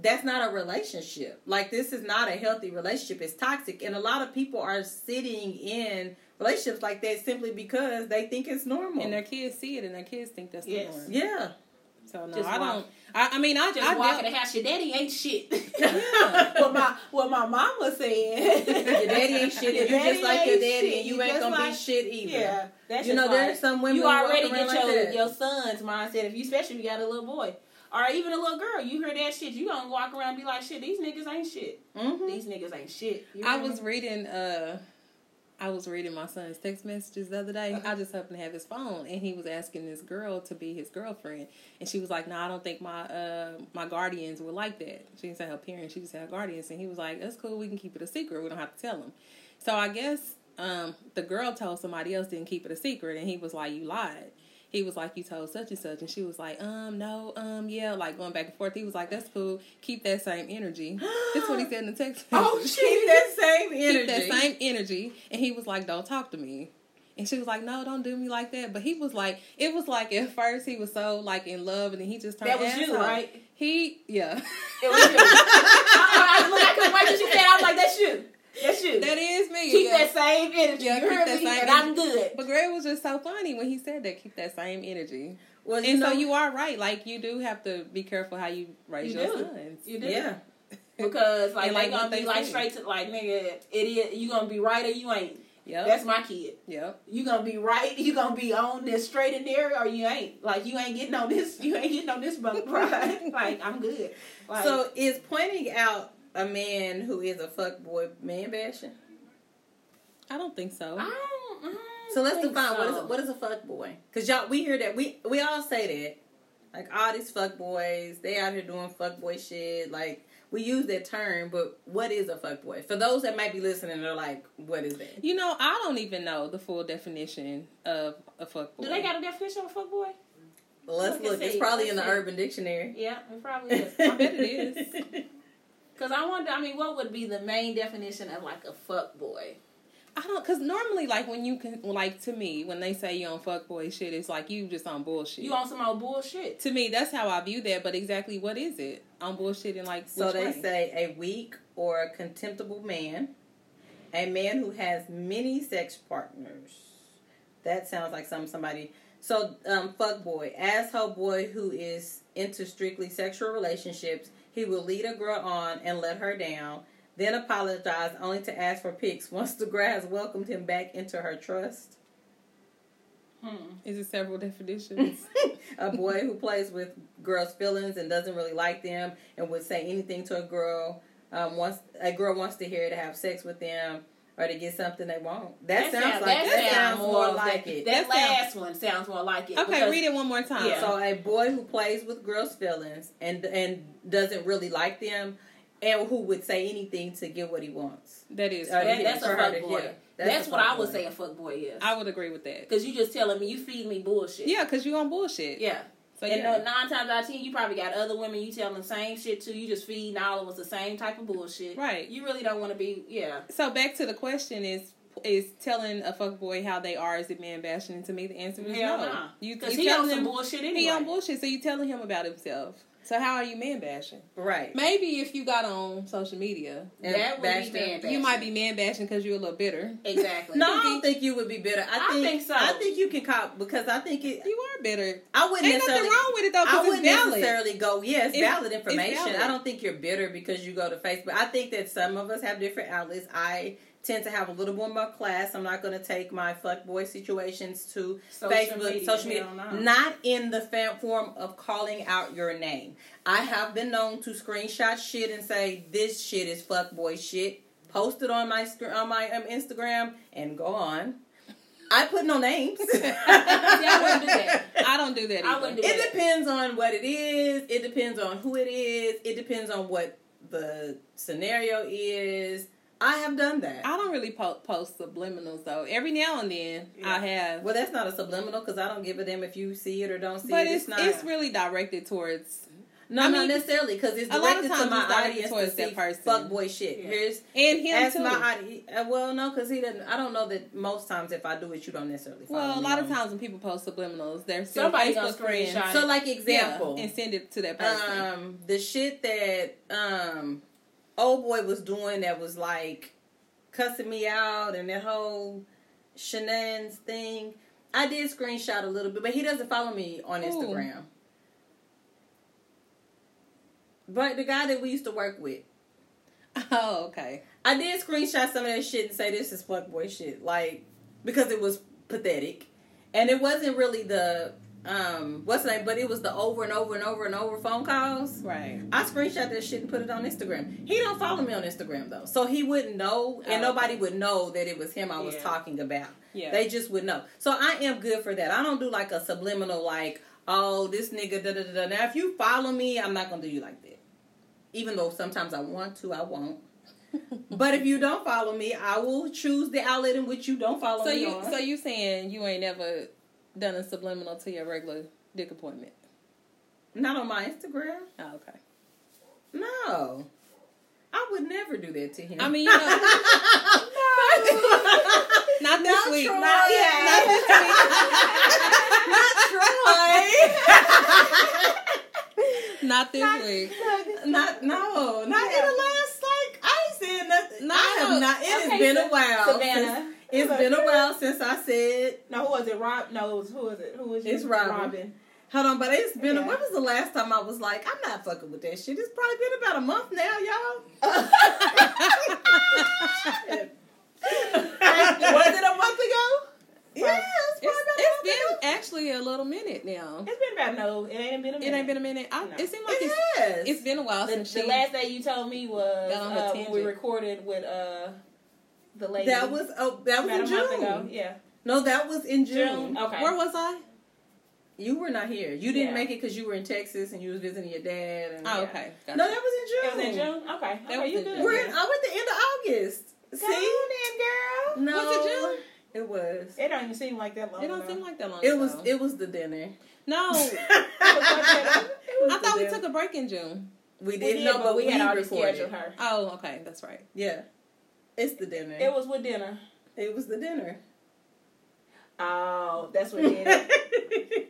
that's not a relationship. Like this is not a healthy relationship. It's toxic, and a lot of people are sitting in relationships like that simply because they think it's normal. and their kids see it, and their kids think that's Yes. the norm. yeah, So no, Just I walk- don't. I, I mean, I Just I walk in the house. Your daddy ain't shit. Yeah. what my what my mama said. your daddy ain't shit, you just like your daddy, shit. and you You ain't gonna be shit either. Yeah, that's You know, like, there's some women you who already get like your that. your son's mindset. If you especially if you got a little boy or even a little girl, you hear that shit, you gonna walk around and be like, shit, these niggas ain't shit. Mhm. These niggas ain't shit. You know I was me? reading uh I was reading my son's text messages the other day. I just happened to have his phone and he was asking this girl to be his girlfriend. And she was like, No, I don't think my uh my guardians were like that. She didn't say her parents, she just said her guardians and he was like, That's cool, we can keep it a secret, we don't have to tell them. So I guess um the girl told somebody else didn't keep it a secret and he was like, You lied. He was like, You told such and such and she was like, Um, no, um, yeah, like going back and forth. He was like, That's cool, keep that same energy. That's what he said in the text Oh, keep that same energy. keep that same energy. And he was like, "Don't talk to me." And she was like, "No, don't do me like that." But he was like, it was like at first he was so like in love, and then he just turned. That was you, right? He, yeah, It was you. I, I, look, I couldn't wait till she said. I was like, "That's you. That's you. that is me. keep yeah. that same energy. Yeah, you keep heard that me? same and energy. I'm good." But Greg was just so funny when he said that. Keep that same energy. well, you And know, so you are right. Like you do have to be careful how you raise You your do. sons. You do. yeah. Because like, And, they gonna be like straight to like nigga idiot. You gonna be right or you ain't. Yep. That's my kid. yep. You gonna be right. You gonna be on this straight and narrow or you ain't. Like you ain't getting on this. You ain't getting on this bump ride. like I'm good. Like, So is pointing out a man who is a fuck boy man bashing? I don't think so. I don't, I don't So let's think define what is a, what is a fuck boy? Cause y'all we hear that we we all say that like all these fuck boys they out here doing fuck boy shit like we use that term, but what is a fuck boy? For those that might be listening, they're like, what is that? You know, I don't even know the full definition of a fuck boy. Do they got a definition of a fuck boy? Let's Let me look. It's see. probably in the see. Urban Dictionary. Yeah, it probably is. I bet it is. Because I wonder, I mean, what would be the main definition of like a fuck boy? I don't, cause normally, like when you can, like to me, when they say you on fuck boy shit, it's like you just on bullshit. You on some old bullshit? to me, that's how I view that. But exactly, what is it? On bullshit and like So which they way? say a weak or a contemptible man, a man who has many sex partners. That sounds like some somebody. So um, fuck boy, asshole boy who is into strictly sexual relationships. He will lead a girl on and let her down, then apologize only to ask for pics once the girl has welcomed him back into her trust. Hmm. Is it several definitions? a boy who plays with girls' feelings and doesn't really like them and would say anything to a girl. Um, wants a girl wants to hear to have sex with them or to get something they want. That, sounds sound- like that, sounds more like it. That, That last one sounds more like it. okay, because- read it one more time. Yeah. So a boy who plays with girls' feelings and and doesn't really like them, and who would say anything to get what he wants. that is. Uh, That, that's a fuck boy. yeah, that's that's a what I would boy. say a fuck boy is. I would agree with that. Because you just telling me you feed me bullshit. Yeah, cause you on bullshit. Yeah. So and yeah. no, nine times out of ten, you probably got other women you telling the same shit to. You just feeding all of us the same type of bullshit. Right. You really don't want to be. Yeah. So back to the question is is telling a fuck boy how they are is it man bashing? And to me, the answer is Hell no. nah. You you he telling him bullshit anyway. he on bullshit. So you telling him about himself. So how are you man bashing? Right. Maybe if you got on social media, And That would be man bashing. you might be man bashing because you're a little bitter. Exactly. No, I don't think you would be bitter. I I think, think so. I think you can cop because I think it. You are bitter. I wouldn't Ain't nothing necessarily. wrong with it though I wouldn't it's valid. necessarily go. Yeah, it's, It's- valid it's information. valid. I don't think you're bitter because you go to Facebook. I think that some of us have different outlets. I tend to have a little more more class. I'm not going to take my fuckboy situations to Social Facebook, media, social media, not in the form of calling out your name. I have been known to screenshot shit and say this shit is fuckboy shit. Post it on my on my um, Instagram and go on. I put no names. I wouldn't do that. I don't do that. I Either. wouldn't do It depends on what it is. It depends on who it is. It depends on what the scenario is. I have done that. I don't really po- post subliminals though. Every now and then I have, well, that's not a subliminal because I don't give a damn if you see it or don't see but it. it's It's, not. it's really directed towards no, I not mean, necessarily because it's a lot of directed to times my it's directed audience towards to that see person. fuckboy shit. Yeah. Here's and him ask too. my audience. Uh, well, no, because he doesn't. I don't know that most times if I do it, you don't necessarily. Follow well, a me lot of on- times when people post subliminals, they're still Somebody gonna Facebook friends. So, like example, Yeah, and send it to that person. um the shit that um old boy was doing that was like cussing me out and that whole shenanigans thing i did screenshot a little bit but he doesn't follow me on Who? instagram but the guy that we used to work with oh, okay. i did screenshot some of that shit and say this is fuckboy shit like because it was pathetic and it wasn't really the um what's the name but it was the over and over and over and over phone calls Right. I screenshot that shit and put it on Instagram. He don't follow me on Instagram though, so he wouldn't know, and Oh, nobody would know that it was him I was Yeah. talking about. Yeah. They just would know. So I am good for that. I don't do like a subliminal like, oh, this nigga da da da. da. Now if you follow me, I'm not gonna do you like that. Even though sometimes I want to, I won't. but if you don't follow me, I will choose the outlet in which you don't follow so me you on. so you saying you ain't never done a subliminal to your regular dick appointment? not on my Instagram. Oh, okay. No. I would never do that to him. I mean, you know, not this Not week. Troy. Not, not this week. Not this week. Not no, not in the last like I ain't said nothing. No, I have not. It has Okay, been a while. Savannah. It's been a while since I said. No, who was it? Rob? No, it was who was it? Who was it? It's Robin. Hold on, but it's been. A, Yeah. when was the last time I was like, I'm not fucking with that shit? It's probably been about a month now, y'all. was it a month ago? yeah, it's It's, probably it's a month ago. It's been actually a little minute now. It's been about no. It ain't been a minute. It ain't been a minute. I, No. It seemed like It it's, has. it's been a while The, since the she. last day you told me was Got on her uh, when we recorded with uh the lady. that was oh, that was in a month ago. June. Yeah. No, that was in June. June. Okay. Where was I? You were not here. You didn't Yeah. make it because you were in Texas and you was visiting your dad. And, Oh, okay. No, that was in June. It was in June. Okay, That okay, was you good. June. We're in, I went the end of August. Go See, then, girl. no, Was it June? It was. It don't even seem like that long. It don't ago. seem like that long. It was. It was the dinner. no. Was like that. I thought we took a break in June. We We didn't know, but we had already scheduled her. Oh, okay, that's right. Yeah, it's the dinner. It was with dinner. It was the dinner. Oh, that's what did it.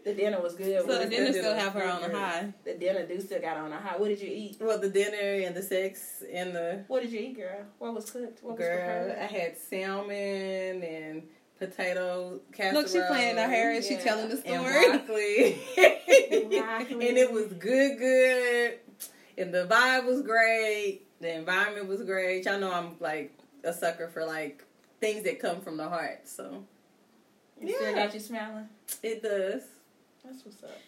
The dinner was good. So What the was dinner dinner still have her on the high. The dinner do still got on the high. What did you eat? well, the dinner and the sex and the What did you eat, girl? What was cooked? What was girl. prepared? I had salmon and potato casserole. Look, she playing her hair and she telling the and story. broccoli. Broccoli. and it was good, good. And the vibe was great. The environment was great. Y'all know I'm like a sucker for like things that come from the heart. So You still Yeah. got you smiling? it does. That's what's up.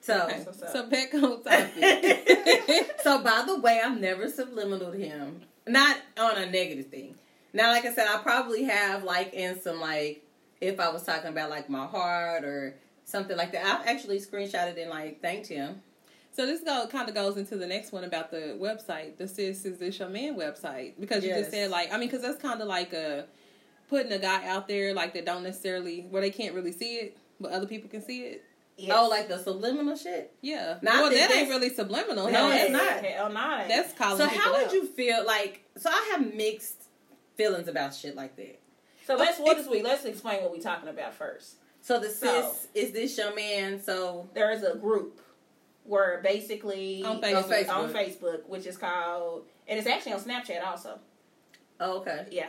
So Okay, what's up. so back on topic. so by the way, I've never subliminal him. Not on a negative thing. Now, like I said, I probably have like in some like if I was talking about like my heart or something like that. I've actually screenshotted and like thanked him. So this go kind of goes into the next one about the website, the sis is this your man website because you just said like I mean because that's kind of like a putting a guy out there like that don't necessarily where they can't really see it but other people can see it. Yes. Oh, like the subliminal shit. Yeah, No, well think that ain't really subliminal. No, No, it's that's not. Hell oh, no. That's calling. So how would out. you feel like? So I have mixed feelings about shit like that. So let's Oh, what we let's explain what we're talking about first. So the sis So- is this your man? So There is a group where basically On On Facebook. on Facebook. Facebook, which is called and it's actually on Snapchat also. oh, okay. Yeah.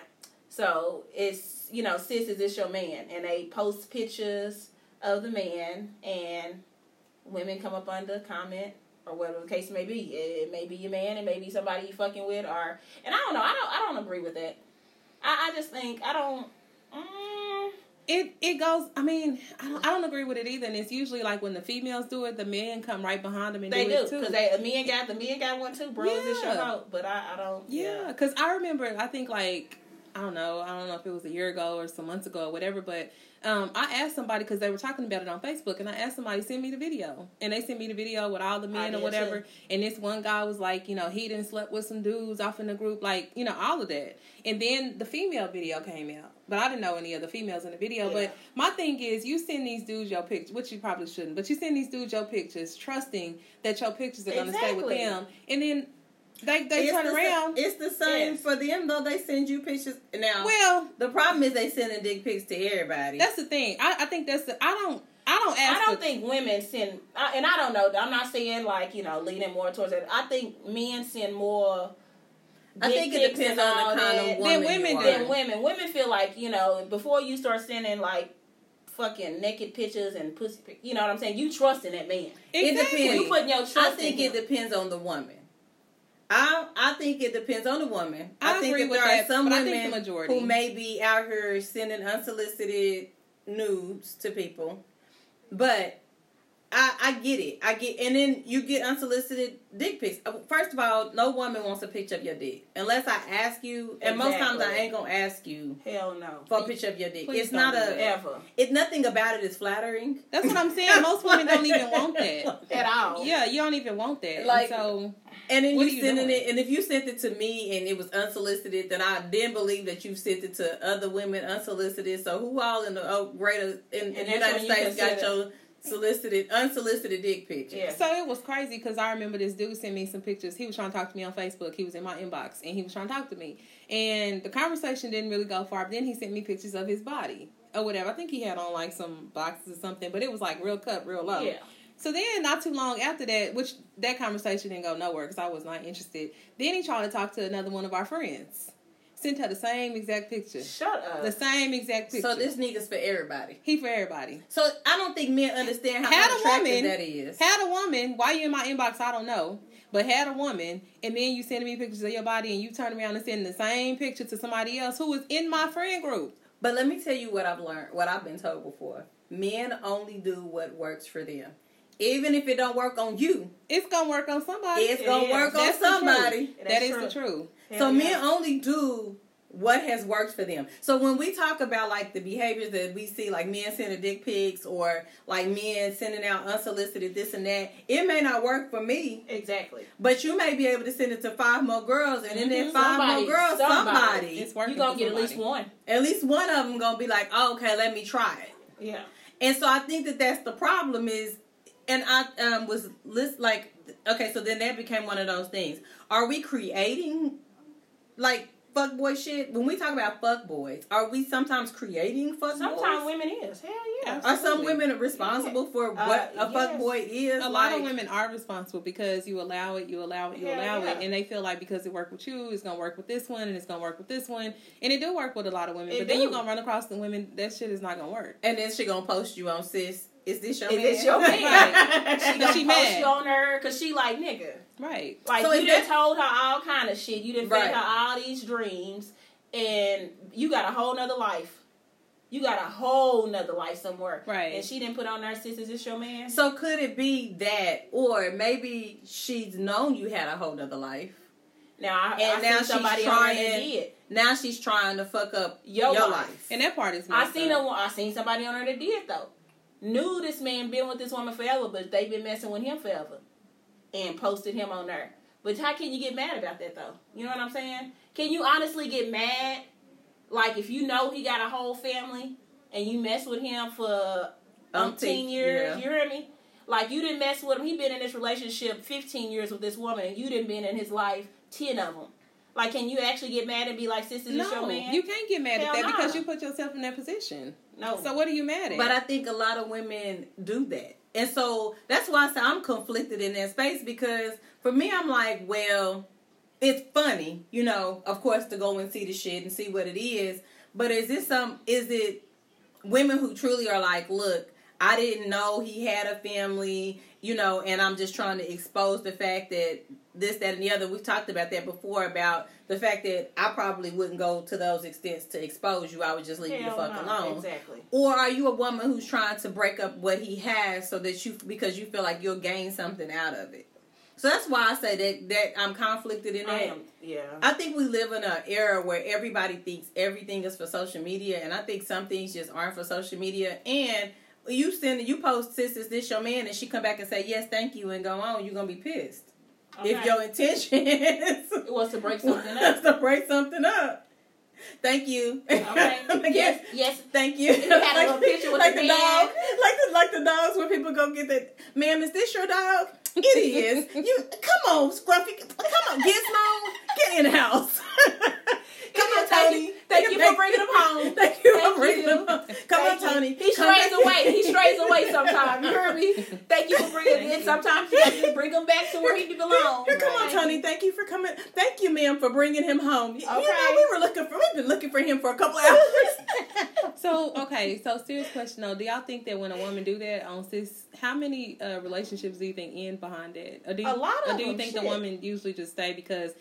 So it's you know, sis is this your man, and they post pictures of the man, and women come up under comment or whatever the case may be. It, it may be your man, it may be somebody you fucking with, or and I don't know. I don't. I don't agree with that. I, I just think I don't. Mm, It it goes. I mean, I don't, I don't agree with it either. And it's usually like when the females do it, the men come right behind them and they do, do it too. because they the men got the men got one too, bro. Is this your Yeah. But I, I don't. Yeah, because I remember, I think like I don't know, I don't know if it was a year ago or some months ago or whatever, but um, I asked somebody because they were talking about it on Facebook, and I asked somebody send me the video, and they sent me the video with all the men or whatever, too. and this one guy was like, you know, he didn't slept with some dudes off in the group, like you know, all of that, and then the female video came out, but I didn't know any of the females in the video. Yeah. But my thing is, you send these dudes your pictures, which you probably shouldn't, but you send these dudes your pictures, trusting that your pictures are going to stay with them, and then. They, they It's turn the around. It's the same Yes. for them though. They send you pictures now. Well, the problem is they sending dick pics to everybody. That's the thing. I, I think that's the. I don't. I don't ask. I don't think women send, I- and I don't know. I'm not saying like you know leaning more towards it. I think men send more. I think it depends on the kind that of woman. women you are. than women. Women feel like you know before you start sending like fucking naked pictures and pussy, pic- you know what I'm saying. You trust in that man. It Exactly. depends. You putting your trust. I think in it depends on the woman. I I think it depends on the woman. I think agree that with there that, are some I women think the majority. who may be out here sending unsolicited nudes to people, but I I get it. I get, and then you get unsolicited dick pics. Uh, First of all, no woman wants a picture of your dick unless I ask you, and most times I ain't gonna ask you Hell no. for a picture of your dick. Please it's don't not a. that. ever It nothing about it is flattering. That's what I'm saying. Most women don't even want that. at all. Yeah, you don't even want that. Like- Like so, And then you you sending doing? it, and if you sent it to me and it was unsolicited, then I then believe that you sent it to other women unsolicited. So who all in the oh, greater in, in the United when you States got your solicited, unsolicited dick pictures? Yeah. so it was crazy because I remember this dude sent me some pictures. He was trying to talk to me on Facebook. He was in my inbox and he was trying to talk to me. And the conversation didn't really go far. But then he sent me pictures of his body or whatever. I think he had on like some boxes or something, but it was like real cut, real low. Yeah. So then, not too long after that, which that conversation didn't go nowhere because I was not interested. Then he tried to talk to another one of our friends. Sent her the same exact picture. Shut up. The same exact picture. So this nigga's for everybody. he for everybody. So I don't think men understand how Had a woman- that is. Had a woman, why you in my inbox? I don't know. But had a woman, and then you sending me pictures of your body, and you turn around and send the same picture to somebody else who was in my friend group. But let me tell you what I've learned, what I've been told before. Men only do what works for them. Even if it don't work on you, It's gonna work on somebody. it's gonna is. work on That's the somebody. That's true. the truth. So Hell men only do what has worked for them. So when we talk about like the behaviors that we see, like men sending dick pics or like men sending out unsolicited this and that, it may not work for me, Exactly. but you may be able to send it to five more girls, and in that Mhm. five Somebody- more girls, somebody. somebody, It's working. You gonna for get at least one. at least one of them gonna be like, oh, okay, let me try it. Yeah. And so I think that that's the problem is, and I um, was list like, okay, so then that became one of those things. Are we creating like fuck boy shit? When we talk about fuck boys, are we sometimes creating fuck Sometimes boys? women is. Hell yeah. Are some women responsible for Uh, what a fuck yes. boy is? A lot of women are responsible because you allow it, you allow it, you Hell allow yeah. it, and they feel like because it worked with you, it's gonna work with this one, and it's gonna work with this one, and it do work with a lot of women. It but then you're gonna run across the women that shit is not gonna work. And then she gonna post you on sis. Is this your Is man? this your man? she gonna She post you on her because she like nigga. Right. Like So you done told her all kind of shit. You done Right. fed her all these dreams, and you got a whole nother life. You got a whole nother life somewhere. Right. And she didn't put on her sis. Is this your man? So could it be that, or maybe she's known you had a whole other life? Now I, And I now she's somebody that trying- did. Now she's trying to fuck up Your your, life. life. And that part is. I seen up. a, I seen somebody on her that did though. Knew this man been with this woman forever, but they've been messing with him forever, and posted him on there. But how can you get mad about that though? You know what I'm saying? Can you honestly get mad? Like if you know he got a whole family and you mess with him for um, umpteen Umpteen, years, yeah. you hear me? Like you didn't mess with him. He been in this relationship 15 years with this woman, and you didn't been in his life 10 of them. Like, can you actually get mad and be like, "Sis, is this your No, man?" you can't get mad Hell at that because you put yourself in that position. No. So what are you mad at? But I think a lot of women do that. And so that's why I say I'm conflicted in that space because for me, I'm like, well, it's funny, you know, of course, to go and see the shit and see what it is. But is this some, is it women who truly are like, look, I didn't know he had a family, you know, and I'm just trying to expose the fact that this, that, and the other. We've talked about that before about the fact that I probably wouldn't go to those extents to expose you. I would just leave you the fuck no, alone. Exactly. Or are you a woman who's trying to break up what he has so that you because you feel like you'll gain something out of it? So that's why I say that that I'm conflicted in I that. am. Yeah. I think we live in an era where everybody thinks everything is for social media, and I think some things just aren't for social media. And you send you post sis is this your man, and she come back and say yes, thank you, and go on, you're gonna be pissed if your intention is it was to break something up. to break something up. Thank you. Okay. yes. Yes. Thank you. You had a little picture with like the the dog, like the like the dogs where people go get that. Ma'am, is this your dog? It is. You come on, Scruffy. Come on, Gizmo. Get in the house. Come on, Tony. thank you for bringing him home. Thank you Thank for bringing him home. Come on, Tony. He strays away. He strays away sometimes. You hear me? Thank you for bringing him. Sometimes you got to bring him back to where he belongs. Here, come on, Tony. Thank you for coming. Thank you, ma'am, for bringing him home. You- You know, we were looking for. We've been looking for him for a couple hours. So okay, so serious question though. Do y'all think that when a woman do that on sis, how many uh, relationships do you think end behind that? Or do you, A lot or of do you them, think shit. the woman usually just stay because,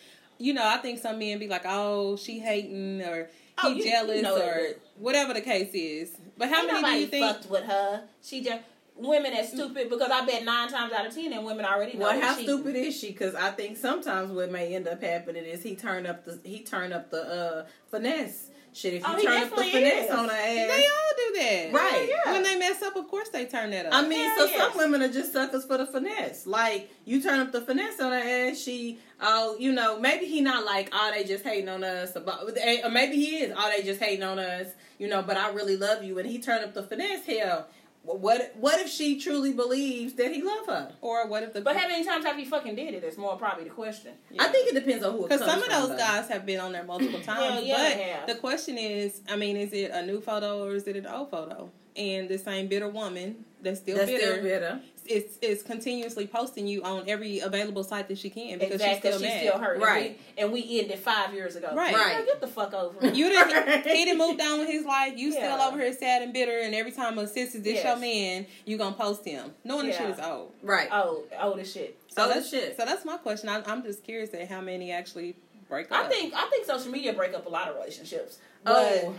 you know, I think some men be like, oh, she hating or he Oh, you- you jealous know or it. whatever the case is. But how Ain't many do you think? fucked with her? She just women that's stupid because I bet nine times out of ten that women already know. Well, that how she- stupid is she? Because I think sometimes what may end up happening is he turn up the he turn up the uh, finesse shit. If you Oh, he turn up the finesse is. on her ass, They all do that, Right. Yeah. When they mess up, of course they turn that up. I mean, Hell so yes. some women are just suckers for the finesse. Like you turn up the finesse on her ass, she, oh, you know, maybe he not like, oh, they just hating on us, about, eh, or maybe he is, oh, they just hating on us, you know. But I really love you, and he turned up the finesse. Hell, what what if she truly believes that he love her? or what if the But how many times have you fucking did it? That's more probably the question. I think it depends on who. Because Because some of those guys have been on there multiple times. Well, yeah, but the question is, I mean, is it a new photo or is it an old photo? And the same bitter woman that's still that's bitter still bitter. Is is continuously posting you on every available site that she can because exactly. she's still she's mad. still hurt. Right. And we, and we ended five years ago. Right. Right. Girl, Get the fuck over. it. You didn't. He didn't move down with his life. You still over here sad and bitter. And every time a sis is this Yes. your man, you gonna post him, knowing the Yeah. shit is old. Right. Oh, oh, this shit. So Oh, that's shit. So that's my question. I, I'm just curious at how many actually break up. I think I think social media break up a lot of relationships. Oh. But, Oh.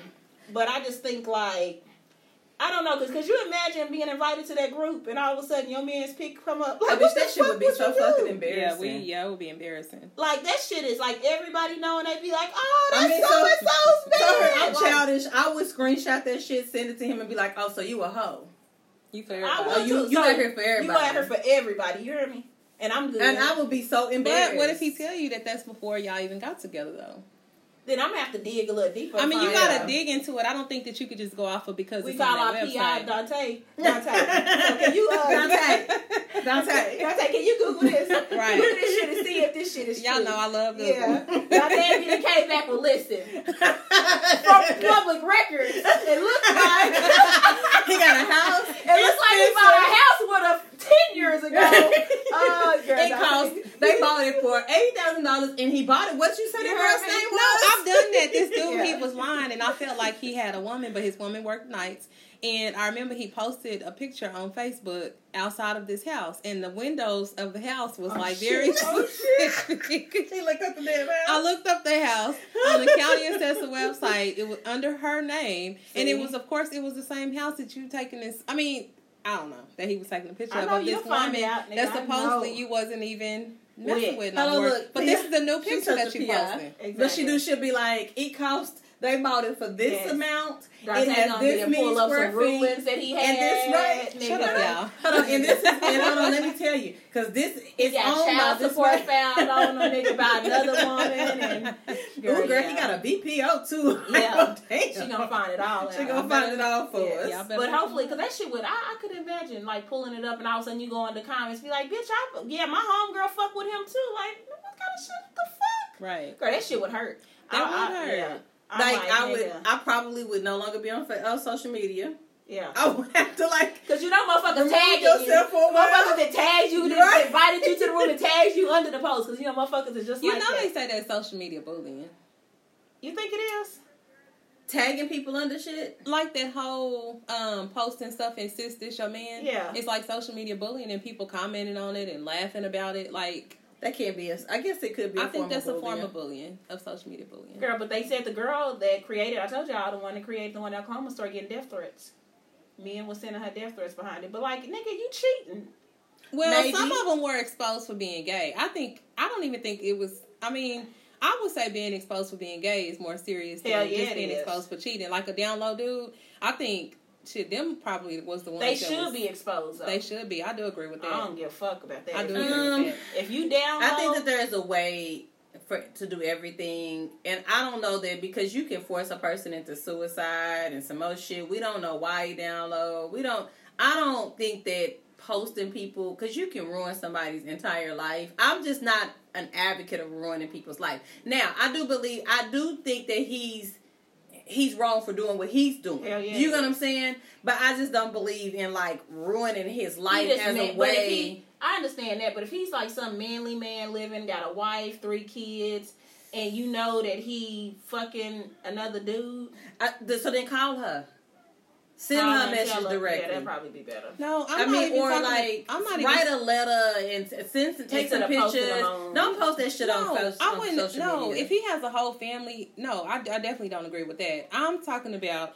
but I just think like I don't know, cause, cause you imagine being invited to that group and all of a sudden your man's pick come up. I Like, wish what that shit would be so fucking embarrassing. Yeah, we yeah, it would be embarrassing. Like that shit is like everybody knowing they'd be like, oh, I that's mean, so so- and so's So man. I'm Like, childish. I would screenshot that shit, send it to him, and be like, "Oh, so you a hoe?" You for I everybody. would Oh, you- too. you So out here for You everybody. out here for everybody. You hear me? And I'm good. And I would be so embarrassed. But what if he tell you that that's before y'all even got together though? Then I'm gonna have to dig a little deeper. I mean, you gotta out. dig into it. I don't think that you could just go off of because We it's call on our that PI website. Dante. Dante. So can you uh Dante. Dante. Dante, can you Google this? Right. Google this shit and see if this shit is Y'all true. know I love Google. Yeah. Dante even came back with listen. From public records, it looks like he got a house. it looks like he bought a house with a ten years ago. Oh, girl, it Dante. Bought it for eighty thousand dollars, and he bought it. What you said the girl's me? name No. I've done that. This dude, Yeah. he was lying, and I felt like he had a woman, but his woman worked nights. And I remember he posted a picture on Facebook outside of this house, and the windows of the house was Oh, like shit. very. Oh, He looked up the damn house. I looked up the house on the county assessor website. It was under her name, and it was, of course, it was the same house that you taking this. I mean, I don't know that he was taking a picture of of this woman out, that supposedly you wasn't even messing With. with no Hold on, more. look. But this is the new picture that a you PI. posted. Exactly. What she do should be like, it cost. They bought it for this Yes. amount. Dante it has this many square feet. that he had. and this right. nigga. Shut up, y'all. Hold on, and this is and hold on. Let me tell you, because this is owned child this support right. found on a nigga by another woman, and Ooh, girl, yeah. he got a BPO too. Yeah. oh, damn. she gonna find it all out. She gonna find it all for Yeah, us. y'all But hopefully, because that shit would, I, I could imagine like pulling it up and all of a sudden you go in the comments, be like, bitch, I, yeah, my homegirl fuck with him too. Like, what kind of shit the fuck? Right. Girl, that shit would hurt. That I, would I- hurt. Yeah. I'm like I would, nigga, I probably would no longer be on uh, social media. yeah. I would have to like Cause you know motherfuckers remove tagging yourself you. for a while. Motherfuckers that tagged you, that Right. invited you to the room and tagged you under the post. Cause you know motherfuckers is just You like know that. they say that social media bullying. You think it is? tagging people under shit. Like that whole um posting stuff and sis this your man. Yeah. It's like social media bullying and people commenting on it and laughing about it. Like That can't be a. I guess it could be. I I think that's a form of bullying, of social media bullying. Girl, but they said the girl that created, I told y'all, the one that created the one in Oklahoma started getting death threats. Men was sending her death threats behind it. But like, nigga, you cheating. Well, Maybe. some of them were exposed for being gay. I think I don't even think it was. I mean, I would say being exposed for being gay is more serious than yeah, just being is. exposed for cheating. Like a down low dude, I think shit. Them probably was the ones. They that should was- be exposed. Though. They should be. I do agree with that. I don't give a fuck about that. I do If agree Um, with that. If you down, I think that there is a way for to do everything, and I don't know that because you can force a person into suicide and some other shit. We don't know why he down low. We don't. I don't think that posting people because you can ruin somebody's entire life. I'm just not an advocate of ruining people's life. Now, I do believe. I do think that he's. He's wrong for doing what he's doing. Yeah, you know what I'm saying? But I just don't believe in like ruining his life as man- a way. he- I understand that, but if he's like some manly man living, got a wife, three kids, and you know that he fucking another dude, I, so then call her. Send call her a message directly. Yeah, that'd probably be better. No, I'm I not mean, even or talking- like I'm not write even. a letter and s- send some, take some pictures. them Don't post that shit on, no, social, I on wouldn't. social No, media. if he has a whole family, no, I, I definitely don't agree with that. I'm talking about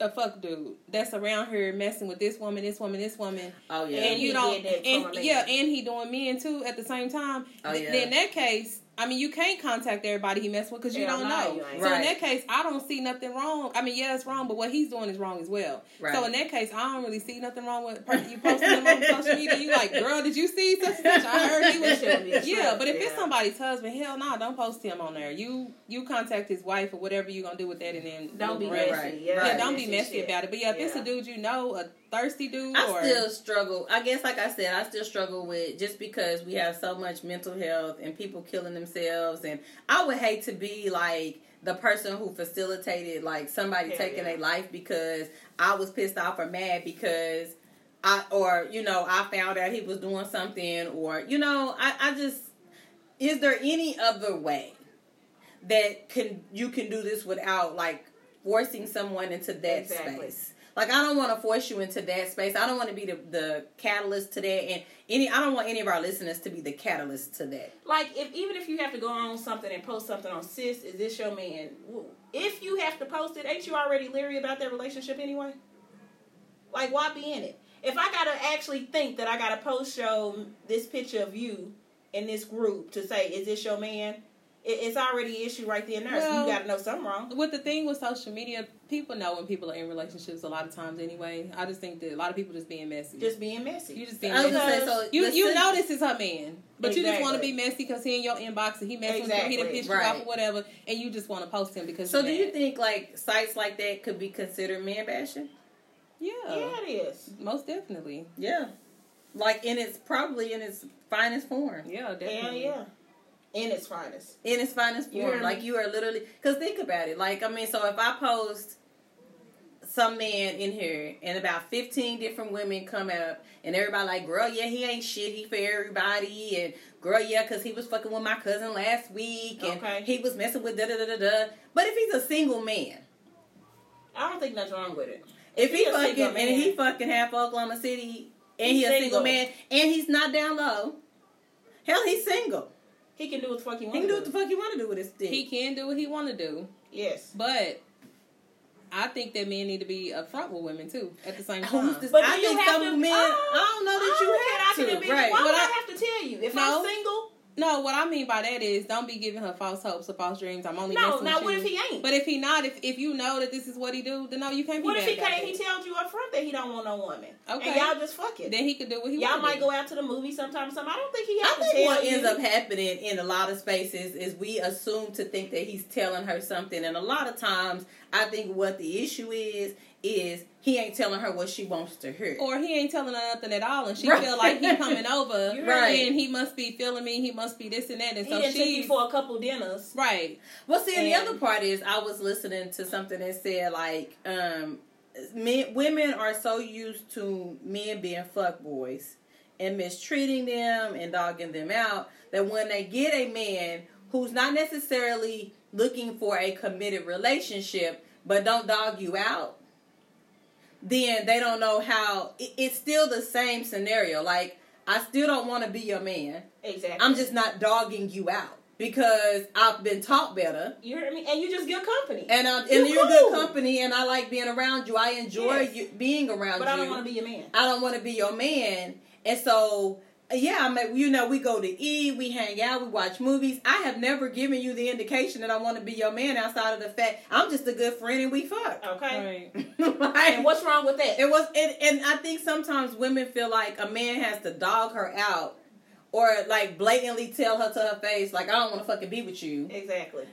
a fuck dude that's around here messing with this woman, this woman, this woman, oh yeah, and you he don't, did and yeah, and he doing men too at the same time. Oh, Th- yeah. Then in that case, I mean, you can't contact everybody he messed with because you Hell don't no, know. you ain't. So in that case, I don't see nothing wrong. I mean, yeah, it's wrong, but what he's doing is wrong as well. Right. So in that case, I don't really see nothing wrong with per- you posting him on social media. You like, girl, did you see such and such? I heard he That was. shouldn't be a Yeah, but if it's somebody's husband, hell no, don't post him on there. You you contact his wife or whatever you're gonna do with that, and then Don't be move messy. Right, Yeah, Yeah, right. don't be messy shit. about it. But yeah, if it's a dude you know, a thirsty dude, I or still struggle. I guess, like I said, I still struggle with just because we have so much mental health and people killing themselves, and I would hate to be like the person who facilitated like somebody Hell taking yeah. their life because I was pissed off or mad because I or you know I found out he was doing something or you know I I just is there any other way that can you can do this without like forcing someone into that Exactly. space like I don't want to force you into that space. I don't want to be the, the catalyst to that, and any I don't want any of our listeners to be the catalyst to that. Like, if even if you have to go on something and post something on sis, is this your man? If you have to post it, ain't you already leery about that relationship anyway? Like, why be in it? If I gotta actually think that I gotta post show this picture of you in this group to say, is this your man? It, it's already an issue right there and there. so you gotta know something wrong. With the thing with social media, people know when people are in relationships a lot of times anyway. I just think that a lot of people just being messy. Just being messy. you just being I messy. say so. You you know this is her man, but you just want to be messy because he in your inbox and he messing with you, he done Exactly. pissed you off or whatever, and you just want to post him because. So you're do you think like sites like that could be considered man bashing? Yeah, yeah, it is. most definitely. Yeah, like in its probably in its finest form. Yeah, Yeah, definitely. yeah. In its finest. in its finest You form. hear me? Like you are literally because think about it. Like I mean, so if I post some man in here and about fifteen different women come up and everybody like, girl, yeah, he ain't shit. He for everybody and girl, yeah, because he was fucking with my cousin last week and Okay. he was messing with da da da da da. But if he's a single man. I don't think nothing wrong with it. If he a fucking and man- he fucking half Oklahoma City and He's he a single single. man and he's not down low, hell, he's single. He can do what the fuck he want. He can do what the fuck he want to do with his dick. He can do what he want to do, Yes. but I think that men need to be upfront with women too at the same time. But I do you think have some to, men- Oh, I don't know that you have okay, I can to, admit- right. Why But would I, I- have to tell you? If No. I'm single, No, what I mean by that is don't be giving her false hopes or false dreams. I'm only no. messing Now with what you. if he ain't? But if he not, if if you know that this is what he do, then no, you can't be what if he can't? it. He tells you up front that he don't want no woman, Okay. and y'all just fuck it. Then he could do what he Y'all might do. go out to the movie sometime. Some I don't think he I has to think tell what you. ends up happening in a lot of spaces is we assume to think that he's telling her something, and a lot of times I think what the issue is is he ain't telling her what she wants to hear. Or he ain't telling her nothing at all, and she Right. feel like he coming over, right. And he must be feeling me. He must be this and that, and he so didn't take for a couple dinners. right. Well, see, and the other part is I was listening to something that said like, um, men, women are so used to men being fuck boys and mistreating them and dogging them out that when they get a man who's not necessarily looking for a committed relationship but don't dog you out, then they don't know how. It, it's still the same scenario. Like I still don't want to be your man. Exactly. I'm just not dogging you out because I've been taught better. You heard me, and you just good company. And um, and You're cool. good company, and I like being around you. I enjoy Yes. you being around but you. But I don't want to be your man. I don't want to be your man, and so yeah, I mean, you know, we go to eat, we hang out, we watch movies. I have never given you the indication that I want to be your man outside of the fact I'm just a good friend and we fuck. Okay. Right. Like, And what's wrong with that? it was, and, and I think sometimes women feel like a man has to dog her out. Or like blatantly tell her to her face, like I don't want to fucking be with you Exactly.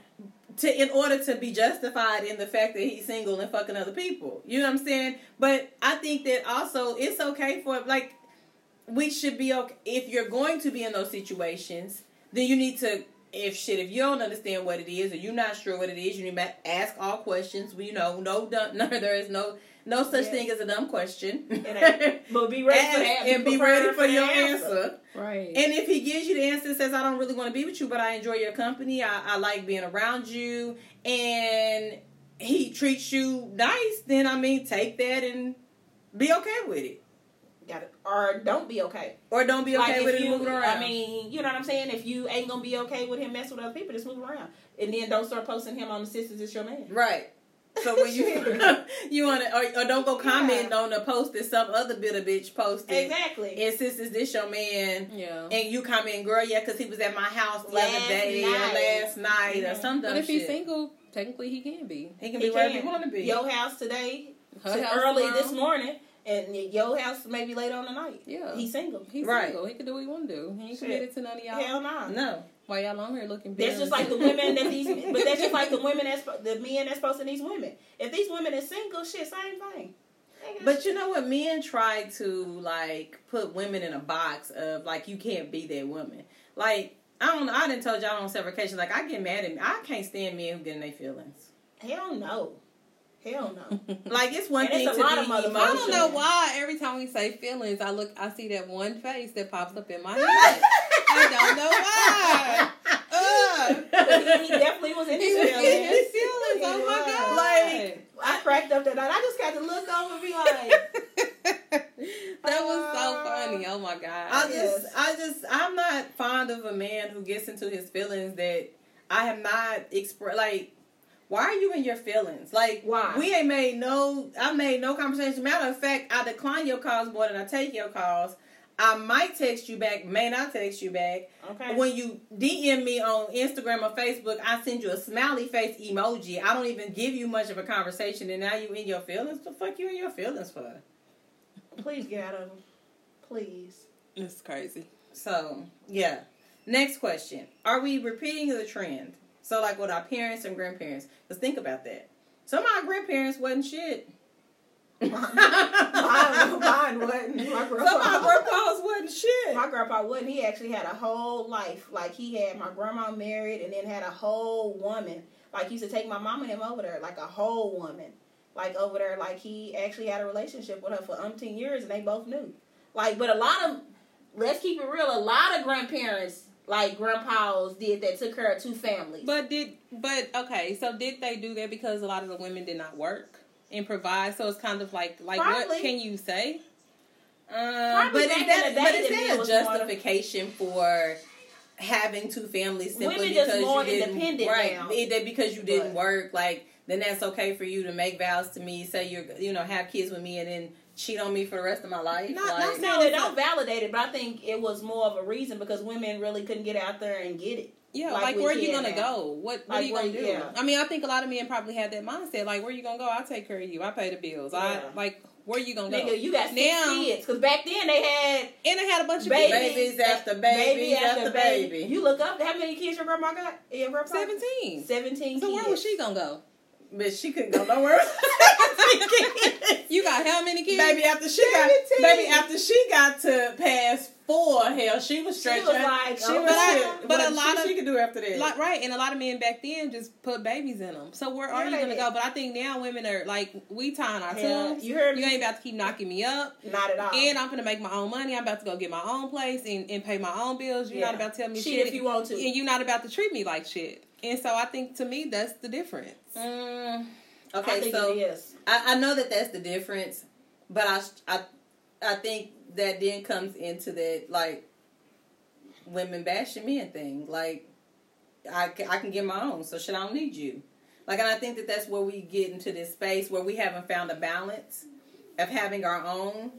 to in order to be justified in the fact that he's single and fucking other people. You know what I'm saying? But I think that also it's okay for like we should be okay if you're going to be in those situations, then you need to if shit if you don't understand what it is or you're not sure what it is, you need to ask all questions. You know, no dumb no there is no no such Yeah. thing as a dumb question. ain't. But be ready for that. and be ready for your the answer. Right. And if he gives you the answer and says, I don't really want to be with you, but I enjoy your company, I, I like being around you, and he treats you nice, then I mean, take that and be okay with it. Got it. Or don't be okay. Or don't be okay like with if it you, and moving around. I mean, you know what I'm saying? If you ain't gonna be okay with him messing with other people, just move around. And then don't start posting him on the sisters it's your man. right. So when you you want to, or, or don't go comment on the post that some other bitter bitch posted. Exactly. And since is this your man, yeah. and you comment, girl, yeah, because he was at my house the other Last day night. or last night or Mhm. some But if he's single, technically he can be. he can He be wherever he want to be. Your house today, Her house early tomorrow. this morning, and your house maybe later on the night. Yeah. He's single. He's Right. single. He can do what he want to do. He ain't Shit. committed to none of y'all. Hell no. no. Why y'all on here looking? That's just like the women that these, but that's just like the women that's the men that's posting these women. If these women is single, shit, same thing. But you know what? Men try to like put women in a box of like you can't be that woman. Like I don't. I didn't tell y'all on several occasions. Like I get mad at me. I can't stand men who get in their feelings. hell no, hell no. Like it's one And thing it's a to lot be of motherfuckers. emotional. I don't know why every time we say feelings, I look, I see that one face that pops up in my head. I don't know why. Ugh. But he, he definitely was in his feelings. in his feelings. He Oh my god! Like, I cracked up that night. I just got to look over and be like, that was so funny. Oh my god! I just, I just, I'm not fond of a man who gets into his feelings that I have not expressed. Like, why are you in your feelings? Like, Why? We ain't made no. I made no conversation. Matter of fact, I decline your calls more than I take your calls. I might text you back, may not text you back. Okay. When you DM me on Instagram or Facebook, I send you a smiley face emoji. I don't even give you much of a conversation, and now you in your feelings. The fuck you in your feelings for? Please get out of them. Please. It's crazy. So yeah. Next question: Are we repeating the trend? So like with our parents and grandparents, because think about that. Some of our grandparents wasn't shit. mine, mine wasn't. My Some of grandpa, grandpas wasn't shit. my grandpa wasn't. He actually had a whole life. Like he had my grandma married, and then had a whole woman. Like he used to take my mom and him over there, like a whole woman, like over there. Like he actually had a relationship with her for umpteen years, and they both knew. Like, but a lot of, let's keep it real. A lot of grandparents, like grandpas, did that. Took care of two families. But did but okay, so did they do that because a lot of the women did not work and provide? So it's kind of like like Probably. what can you say? Um, but is that, but is that a justification for having two families simply Women because you didn't independent right? now. Is that because you didn't But- work? Like then that's okay for you to make vows to me, say you're you know have kids with me, and then cheat on me for the rest of my life. Not- like, not No, they don't validate it, but I think it was more of a reason because women really couldn't get out there and get it. Yeah, Like like, where are you gonna now. go? What what Like are you where- gonna do? yeah. I mean, I think a lot of men probably had that mindset. Like, where are you gonna go? I'll take care of you. I pay the bills. Yeah. I like where are you gonna go? Nigga, you got six Now- kids. Because back then they had and they had a bunch of babies, babies. Babies after babies after baby. You look up how many kids your grandma got? Your grandpa? Seventeen. 17 So kids. where was she gonna go? But she couldn't go nowhere. You got how many kids? baby after she got baby after she got to pass four, hell, she was stretching. was like, she okay. was But I- but a lot she, of- she could do after that. Like, right, and a lot of men back then just put babies in them. So where are Yeah, you gonna did. go? But I think now women are like, we tying our Yeah, tubes. you heard me? You me? ain't about to keep knocking me up. Not at all. And I'm gonna make my own money. I'm about to go get my own place and, and pay my own bills. You're not about to tell me Shit shit, if you want to. and you're not about to treat me like shit. And so I think to me that's the difference. Mm, okay, so. I, I know that that's the difference, but I, I, I think that then comes into that like women bashing men thing. Like I, I can get my own, so shit, I don't need you. Like, and I think that that's where we get into this space where we haven't found a balance of having our own.